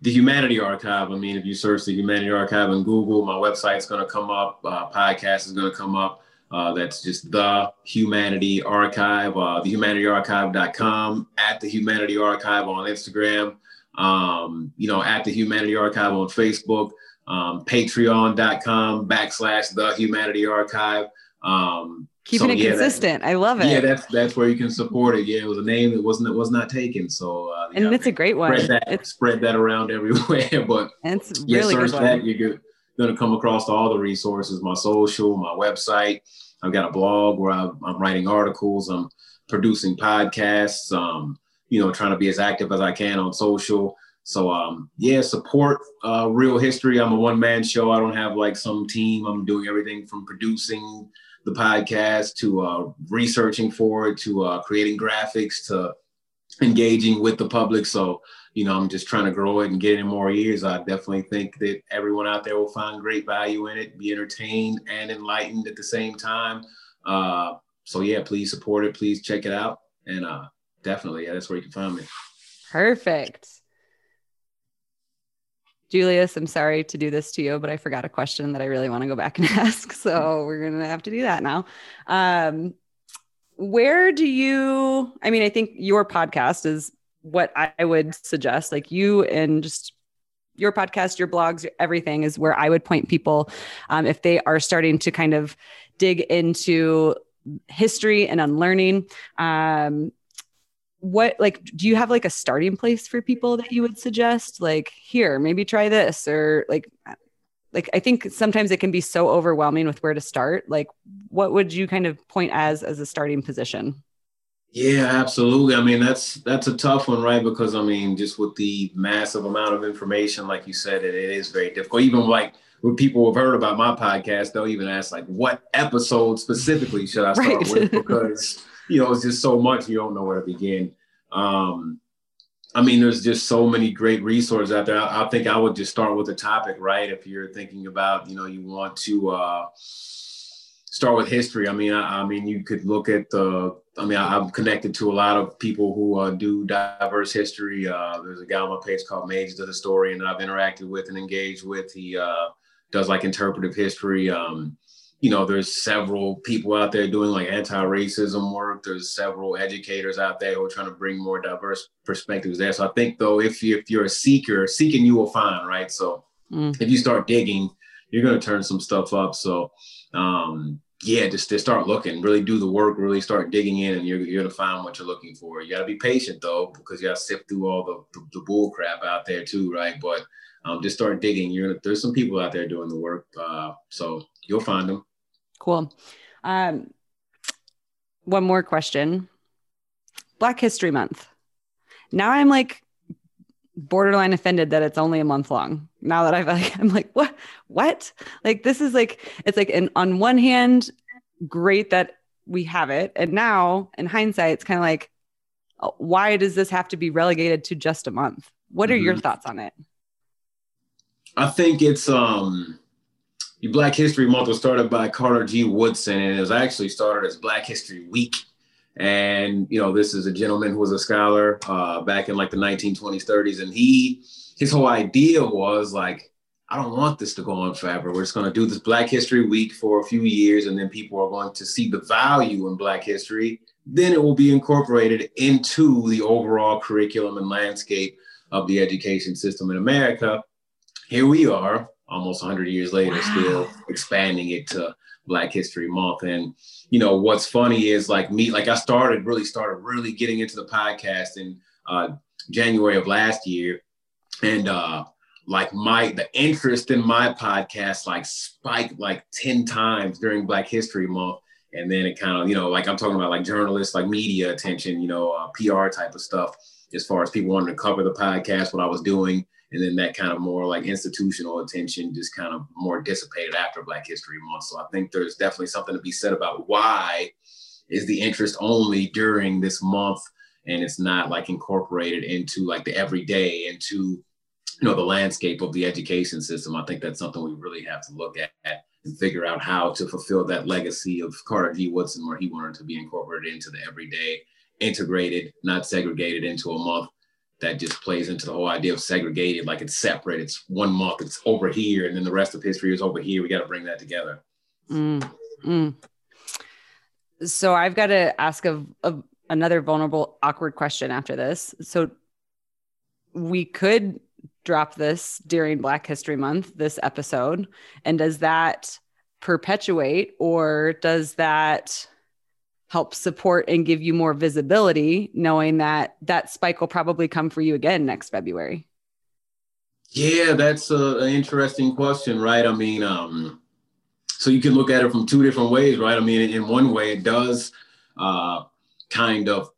the Humanity Archive. I mean, if you search the Humanity Archive in Google, my website's going to come up. Uh, podcast is going to come up. Uh, that's just the Humanity Archive, uh, thehumanityarchive.com, at the Humanity Archive on Instagram, um, you know, at the Humanity Archive on Facebook, um, patreon.com backslash the Humanity Archive. Um, Keeping so, it yeah, consistent. I love it. yeah, that's that's where you can support it. Yeah, it was a name that wasn't it was not taken. So uh, and yeah, it's a great one. spread that spread that around everywhere. but it's yeah, really search good that. You're gonna come across all the resources, my social, my website. I've got a blog where I'm, I'm writing articles. I'm producing podcasts. Um, you know, trying to be as active as I can on social. So um, yeah, support uh, Real History. I'm a one man show. I don't have like some team. I'm doing everything from producing the podcast to uh, researching for it to uh, creating graphics to engaging with the public. So you know, I'm just trying to grow it and get it in more ears. I definitely think that everyone out there will find great value in it, be entertained and enlightened at the same time. Uh, so yeah, please support it. Please check it out. And uh, definitely, yeah, that's where you can find me. Perfect. Julius, I'm sorry to do this to you, but I forgot a question that I really want to go back and ask. So we're going to have to do that now. Um, where do you, I mean, I think your podcast is what I would suggest. Like you and just your podcast, your blogs, everything is where I would point people um, if they are starting to kind of dig into history and unlearning. Um, what like do you have like a starting place for people that you would suggest like here maybe try this or like like i think sometimes it can be so overwhelming with where to start like what would you kind of point as as a starting position Yeah, absolutely. I mean, that's that's a tough one, right? Because I mean, just with the massive amount of information, like you said, it, it is very difficult. Even like when people have heard about my podcast, they'll even ask like, "What episode specifically should I start Right. with?" Because you know, it's just so much you don't know where to begin. Um, I mean, there's just so many great resources out there. I, I think I would just start with the topic, right? If you're thinking about, you know, you want to uh, start with history. I mean, I, I mean, you could look at the. I mean, I, I'm connected to a lot of people who uh, do diverse history. Uh, there's a guy on my page called Mage the Historian that I've interacted with and engaged with. He uh, does like interpretive history. Um, you know, there's several people out there doing like anti-racism work. There's several educators out there who are trying to bring more diverse perspectives there. So I think though, if you if you're a seeker, seeking you will find, right? So Mm. if you start digging, you're gonna turn some stuff up. So um, yeah, just, just start looking, really do the work, really start digging in, and you're, you're gonna find what you're looking for. You gotta be patient though, because you gotta sift through all the, the, the bull crap out there too, right? But um, just start digging. You're there's some people out there doing the work, uh, so you'll find them. Cool. Um, one more question. Black History Month. Now I'm like borderline offended that it's only a month long. Now that I've like, I'm like, what, what? Like, this is like, it's like, an, on one hand, great that we have it. And now in hindsight, it's kind of like, uh, why does this have to be relegated to just a month? What are mm-hmm. your thoughts on it? I think it's, um, Black History Month was started by Carter G. Woodson, and it was actually started as Black History Week. And you know, this is a gentleman who was a scholar uh, back in like the 1920s, 30s, and he his whole idea was like, I don't want this to go on forever. We're just going to do this Black History Week for a few years, and then people are going to see the value in Black history. Then it will be incorporated into the overall curriculum and landscape of the education system in America. Here we are, almost 100 years later, wow. still expanding it to Black History Month. And you know what's funny is like me, like I started really started really getting into the podcast in uh, January of last year, and uh, like my the interest in my podcast like spiked like 10 times during Black History Month. And then it kind of, you know, like I'm talking about like journalists, like media attention, you know, uh, PR type of stuff, as far as people wanting to cover the podcast, what I was doing and then that kind of more like institutional attention just kind of more dissipated after Black History Month. So I think there's definitely something to be said about why is the interest only during this month and it's not like incorporated into like the everyday into you know the landscape of the education system. I think that's something we really have to look at and figure out how to fulfill that legacy of Carter G. Woodson, where he wanted to be incorporated into the everyday, integrated, not segregated into a month that just plays into the whole idea of segregated, like it's separate. It's one month, it's over here, and then the rest of history is over here. We got to bring that together. Mm, mm. So I've got to ask a, a, another vulnerable, awkward question after this. So we could drop this during Black History Month, this episode, and does that perpetuate or does that help support and give you more visibility, knowing that that spike will probably come for you again next February? Yeah, that's an interesting question, right? I mean, um, so you can look at it from two different ways, right? I mean, in one way, it does uh, kind of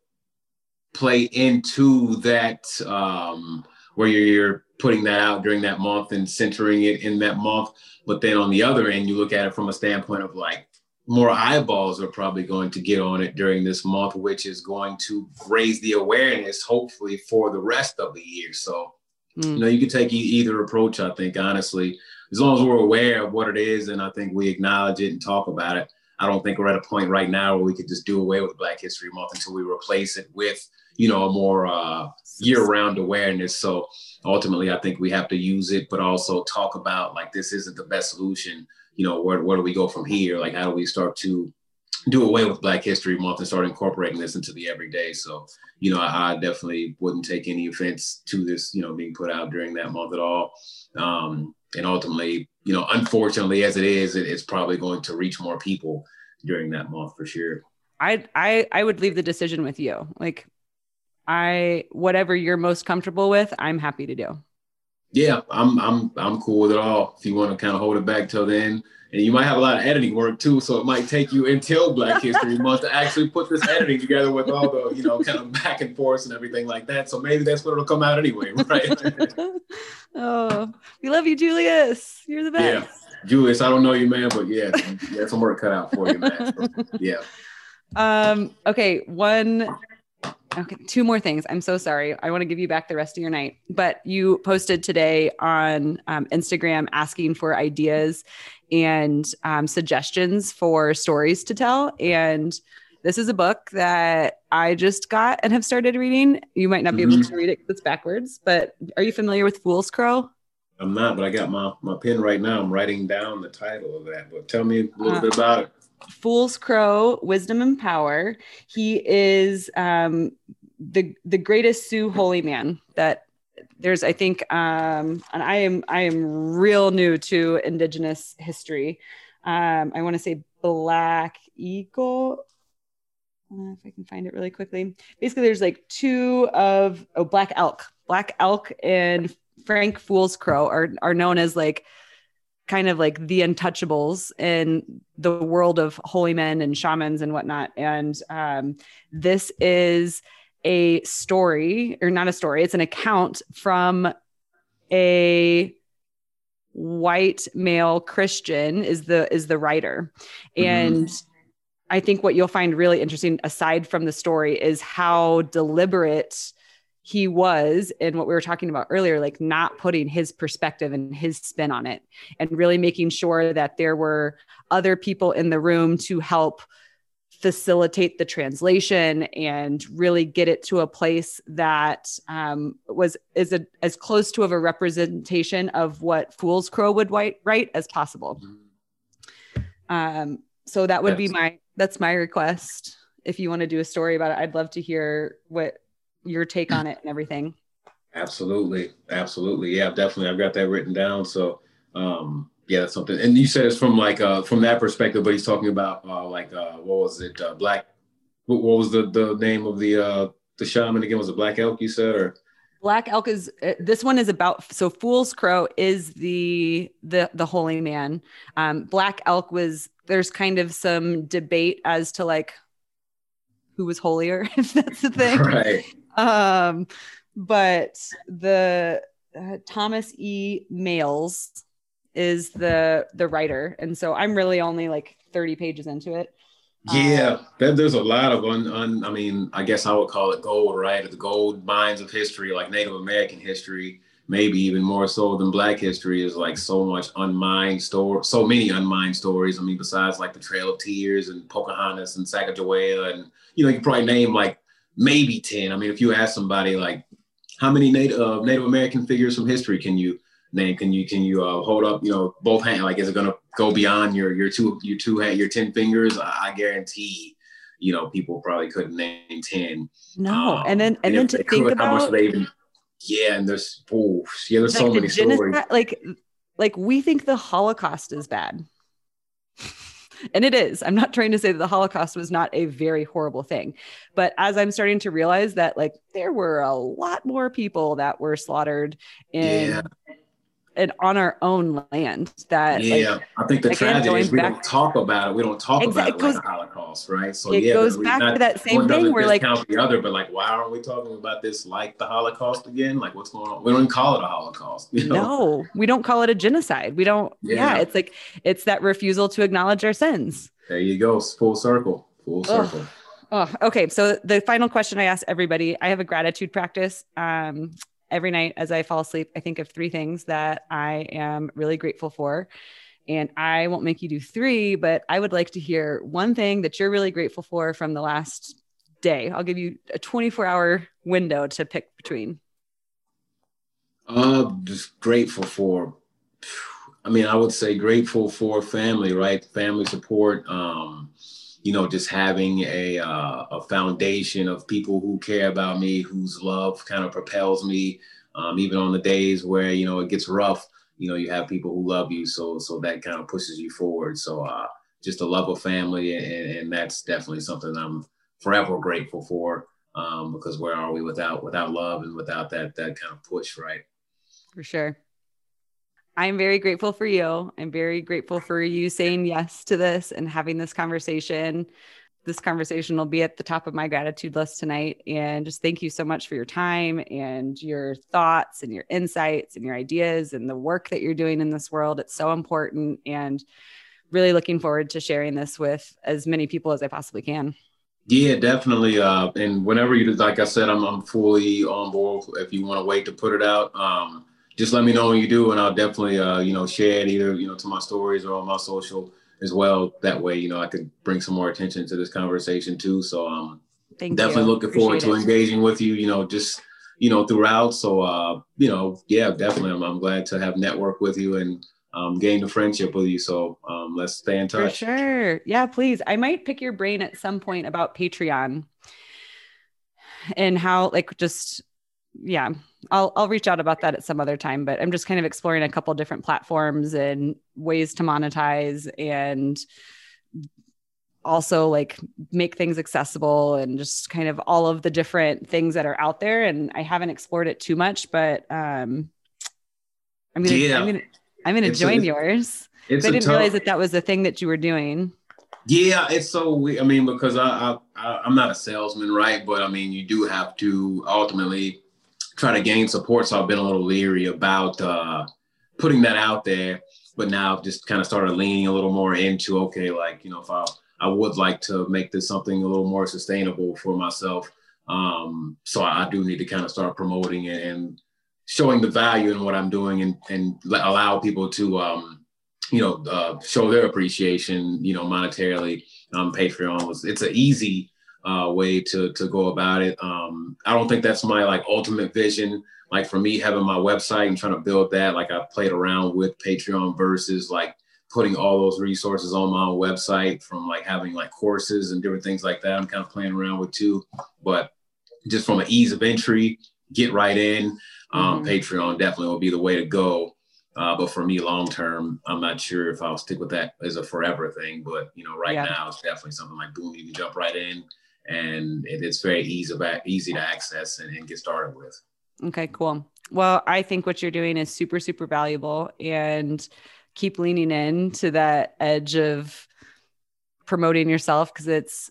play into that um, where you're, you're putting that out during that month and centering it in that month. But then on the other end, you look at it from a standpoint of like, more eyeballs are probably going to get on it during this month, which is going to raise the awareness, hopefully, for the rest of the year. So, mm. you know, you can take either approach, I think, honestly, as long as we're aware of what it is and I think we acknowledge it and talk about it. I don't think we're at a point right now where we could just do away with Black History Month until we replace it with, you know, a more uh, year-round awareness. So ultimately, I think we have to use it, but also talk about like this isn't the best solution you know, where, where do we go from here? Like, how do we start to do away with Black History Month and start incorporating this into the everyday? So, you know, I, I definitely wouldn't take any offense to this, you know, being put out during that month at all. Um, and ultimately, you know, unfortunately, as it is, it, it's probably going to reach more people during that month for sure. I I I would leave the decision with you. Like, I whatever you're most comfortable with, I'm happy to do. Yeah, I'm I'm I'm cool with it all. If you want to kind of hold it back till then, and you might have a lot of editing work too, so it might take you until Black History Month to actually put this editing together with all the you know kind of back and forth and everything like that. So maybe that's what it'll come out anyway, right? oh, we love you, Julius. You're the best. Yeah, Julius. I don't know you, man, but yeah, have some work cut out for you, man. So, yeah. Um. Okay. One Okay, two more things. I'm so sorry. I want to give you back the rest of your night. But you posted today on um, Instagram asking for ideas and um, suggestions for stories to tell. And this is a book that I just got and have started reading. You might not be mm-hmm. able to read it because it's backwards, but are you familiar with Fool's Crow? I'm not, but I got my, my pen right now. I'm writing down the title of that. book. tell me a little uh, bit about it. Fool's Crow, Wisdom and Power. He is um, the the greatest Sioux holy man that there's. I think, um, and I am I am real new to Indigenous history. Um, I want to say Black Eagle. Uh, if I can find it really quickly. Basically, there's like two of oh Black Elk, Black Elk and Frank Fool's Crow are are known as like kind of like the untouchables in the world of holy men and shamans and whatnot. And um, this is a story, or not a story, it's an account from a white male Christian is the is the writer. Mm-hmm. And I think what you'll find really interesting aside from the story is how deliberate he was in what we were talking about earlier like not putting his perspective and his spin on it and really making sure that there were other people in the room to help facilitate the translation and really get it to a place that um, was is a, as close to of a representation of what Fool's Crow would write, write as possible. Um, so that would be my that's my request. If you want to do a story about it, I'd love to hear what your take on it and everything. Absolutely, absolutely, yeah, definitely. I've got that written down. So um, yeah, that's something. And you said it's from like uh from that perspective, but he's talking about uh like uh what was it uh black what, what was the the name of the uh the shaman again was it black elk you said or black elk is uh, this one is about so fool's crow is the the the holy man um black elk was there's kind of some debate as to like who was holier if that's the thing right um but the uh, thomas e. Mails is the the writer. And so i'm really only like 30 pages into it. Yeah um, there's a lot of un, un i mean i guess i would call it gold right? The gold mines of history like native american history maybe even more so than black history is like so much unmined story so many unmined stories. I mean besides like the trail of tears and pocahontas and sacagawea and you know you probably name like maybe 10 i mean if you ask somebody like how many native uh, native american figures from history can you name. Can you can you uh, hold up, you know, both hands? Like, is it gonna go beyond your your two your two hand your ten fingers? I, guarantee, you know, people probably couldn't name ten. No, um, and then and, and then to think could, about how much they even, yeah, and there's oh yeah, there's like so many genocide, stories. Like like we think the Holocaust is bad. and it is. I'm not trying to say that the Holocaust was not a very horrible thing. But as I'm starting to realize that, like, there were a lot more people that were slaughtered in yeah and on our own land that yeah like, i think the tragedy is we back, don't talk about it we don't talk about it like the holocaust right so it yeah goes back not, to that same thing we're like count the other but like why aren't we talking about this like the holocaust again like what's going on we don't call it a holocaust you know? no we don't call it a genocide we don't yeah. yeah it's like it's that refusal to acknowledge our sins there you go full circle full circle oh. Oh, okay. So the final question I ask everybody, I have a gratitude practice. Um, every night as I fall asleep, I think of three things that I am really grateful for. And I won't make you do three, but I would like to hear one thing that you're really grateful for from the last day. I'll give you a 24 hour window to pick between. Uh, just grateful for, I mean, I would say grateful for family, right? Family support. Um, you know, just having a uh, a foundation of people who care about me, whose love kind of propels me, um, even on the days where you know it gets rough. You know, you have people who love you, so so that kind of pushes you forward. So uh, just a love of family, and, and that's definitely something I'm forever grateful for. Um, because where are we without without love and without that that kind of push, right? For sure. I'm very grateful for you. I'm very grateful for you saying yes to this and having this conversation. This conversation will be at the top of my gratitude list tonight. And just thank you so much for your time and your thoughts and your insights and your ideas and the work that you're doing in this world. It's so important. And really looking forward to sharing this with as many people as I possibly can. Yeah, definitely. Uh, and whenever you, like I said, I'm, I'm fully on board if you want to wait to put it out. Um, just let me know when you do, and I'll definitely, uh, you know, share it either, you know, to my stories or on my social as well. That way, you know, I could bring some more attention to this conversation too. So, um, Thank definitely you. looking forward to engaging with you. You know, just you know throughout. So, uh, you know, yeah, definitely, I'm, I'm glad to have network with you and um, gain a friendship with you. So, um, let's stay in touch. For sure. Yeah, please. I might pick your brain at some point about Patreon and how, like, just yeah I'll I'll reach out about that at some other time, but I'm just kind of exploring a couple different platforms and ways to monetize and also like make things accessible and just kind of all of the different things that are out there. And I haven't explored it too much, but um, I'm gonna, yeah. I'm gonna, I'm gonna join a, yours. I didn't tough, realize that that was the thing that you were doing. Yeah, it's so weird. I mean, because I, I I'm not a salesman, right? But I mean, you do have to ultimately try to gain support. So I've been a little leery about uh, putting that out there. But now I've just kind of started leaning a little more into okay, like you know, if I I would like to make this something a little more sustainable for myself. Um, so I, I do need to kind of start promoting it and showing the value in what I'm doing and and allow people to um, you know uh, show their appreciation, you know, monetarily. Um, Patreon was it's an easy uh, way to to go about it. Um, I don't think that's my like ultimate vision. Like for me, having my website and trying to build that, like I played around with Patreon versus like putting all those resources on my own website from like having like courses and different things like that. I'm kind of playing around with too, but just from an ease of entry, get right in. Um, mm-hmm. Patreon definitely will be the way to go. Uh, but for me, long term, I'm not sure if I'll stick with that as a forever thing. But you know, right yeah. now it's definitely something like boom, you can jump right in, and it, it's very easy easy to access and, and get started with. Okay, cool. Well, I think what you're doing is super, super valuable, and keep leaning in to that edge of promoting yourself because it's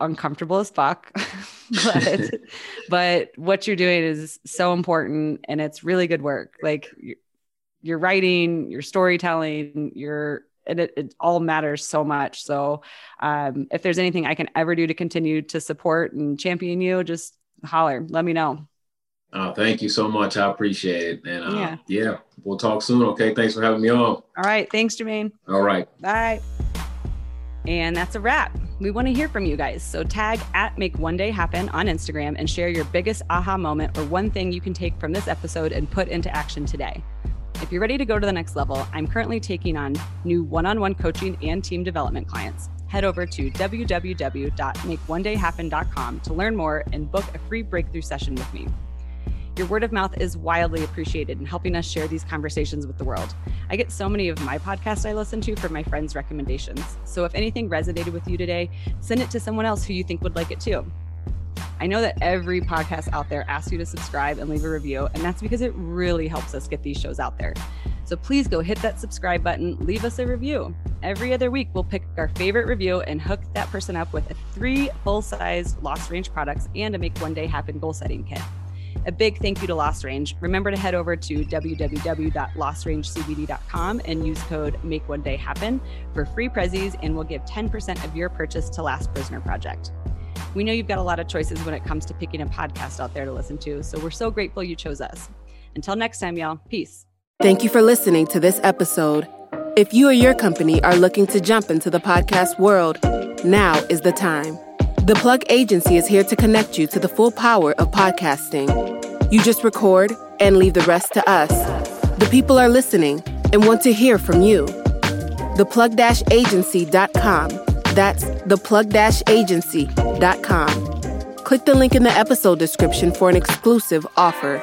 uncomfortable as fuck. but but what you're doing is so important and it's really good work. Like your writing, your storytelling, your and it, it all matters so much. So um, if there's anything I can ever do to continue to support and champion you, just holler. Let me know. Uh, thank you so much. I appreciate it. And uh, yeah. yeah, we'll talk soon. Okay. Thanks for having me on. All right. Thanks, Jermaine. All right. Bye. And that's a wrap. We want to hear from you guys. So tag at Make One Day Happen on Instagram and share your biggest aha moment or one thing you can take from this episode and put into action today. If you're ready to go to the next level, I'm currently taking on new one on one coaching and team development clients. Head over to www.makeonedayhappen.com to learn more and book a free breakthrough session with me. Your word of mouth is wildly appreciated in helping us share these conversations with the world. I get so many of my podcasts I listen to from my friends' recommendations. So if anything resonated with you today, send it to someone else who you think would like it too. I know that every podcast out there asks you to subscribe and leave a review, and that's because it really helps us get these shows out there. So please go hit that subscribe button, leave us a review. Every other week, we'll pick our favorite review and hook that person up with three full size Lost Range products and a Make One Day Happen goal setting kit. A big thank you to Lost Range. Remember to head over to www.lostrangecbd.com and use code Make One Day Happen for free prezzies, and we'll give 10% of your purchase to Last Prisoner Project. We know you've got a lot of choices when it comes to picking a podcast out there to listen to, so we're so grateful you chose us. Until next time, y'all, peace. Thank you for listening to this episode. If you or your company are looking to jump into the podcast world, now is the time. The Plug Agency is here to connect you to the full power of podcasting. You just record and leave the rest to us. The people are listening and want to hear from you. Theplug-agency.com. That's theplug-agency.com. Click the link in the episode description for an exclusive offer.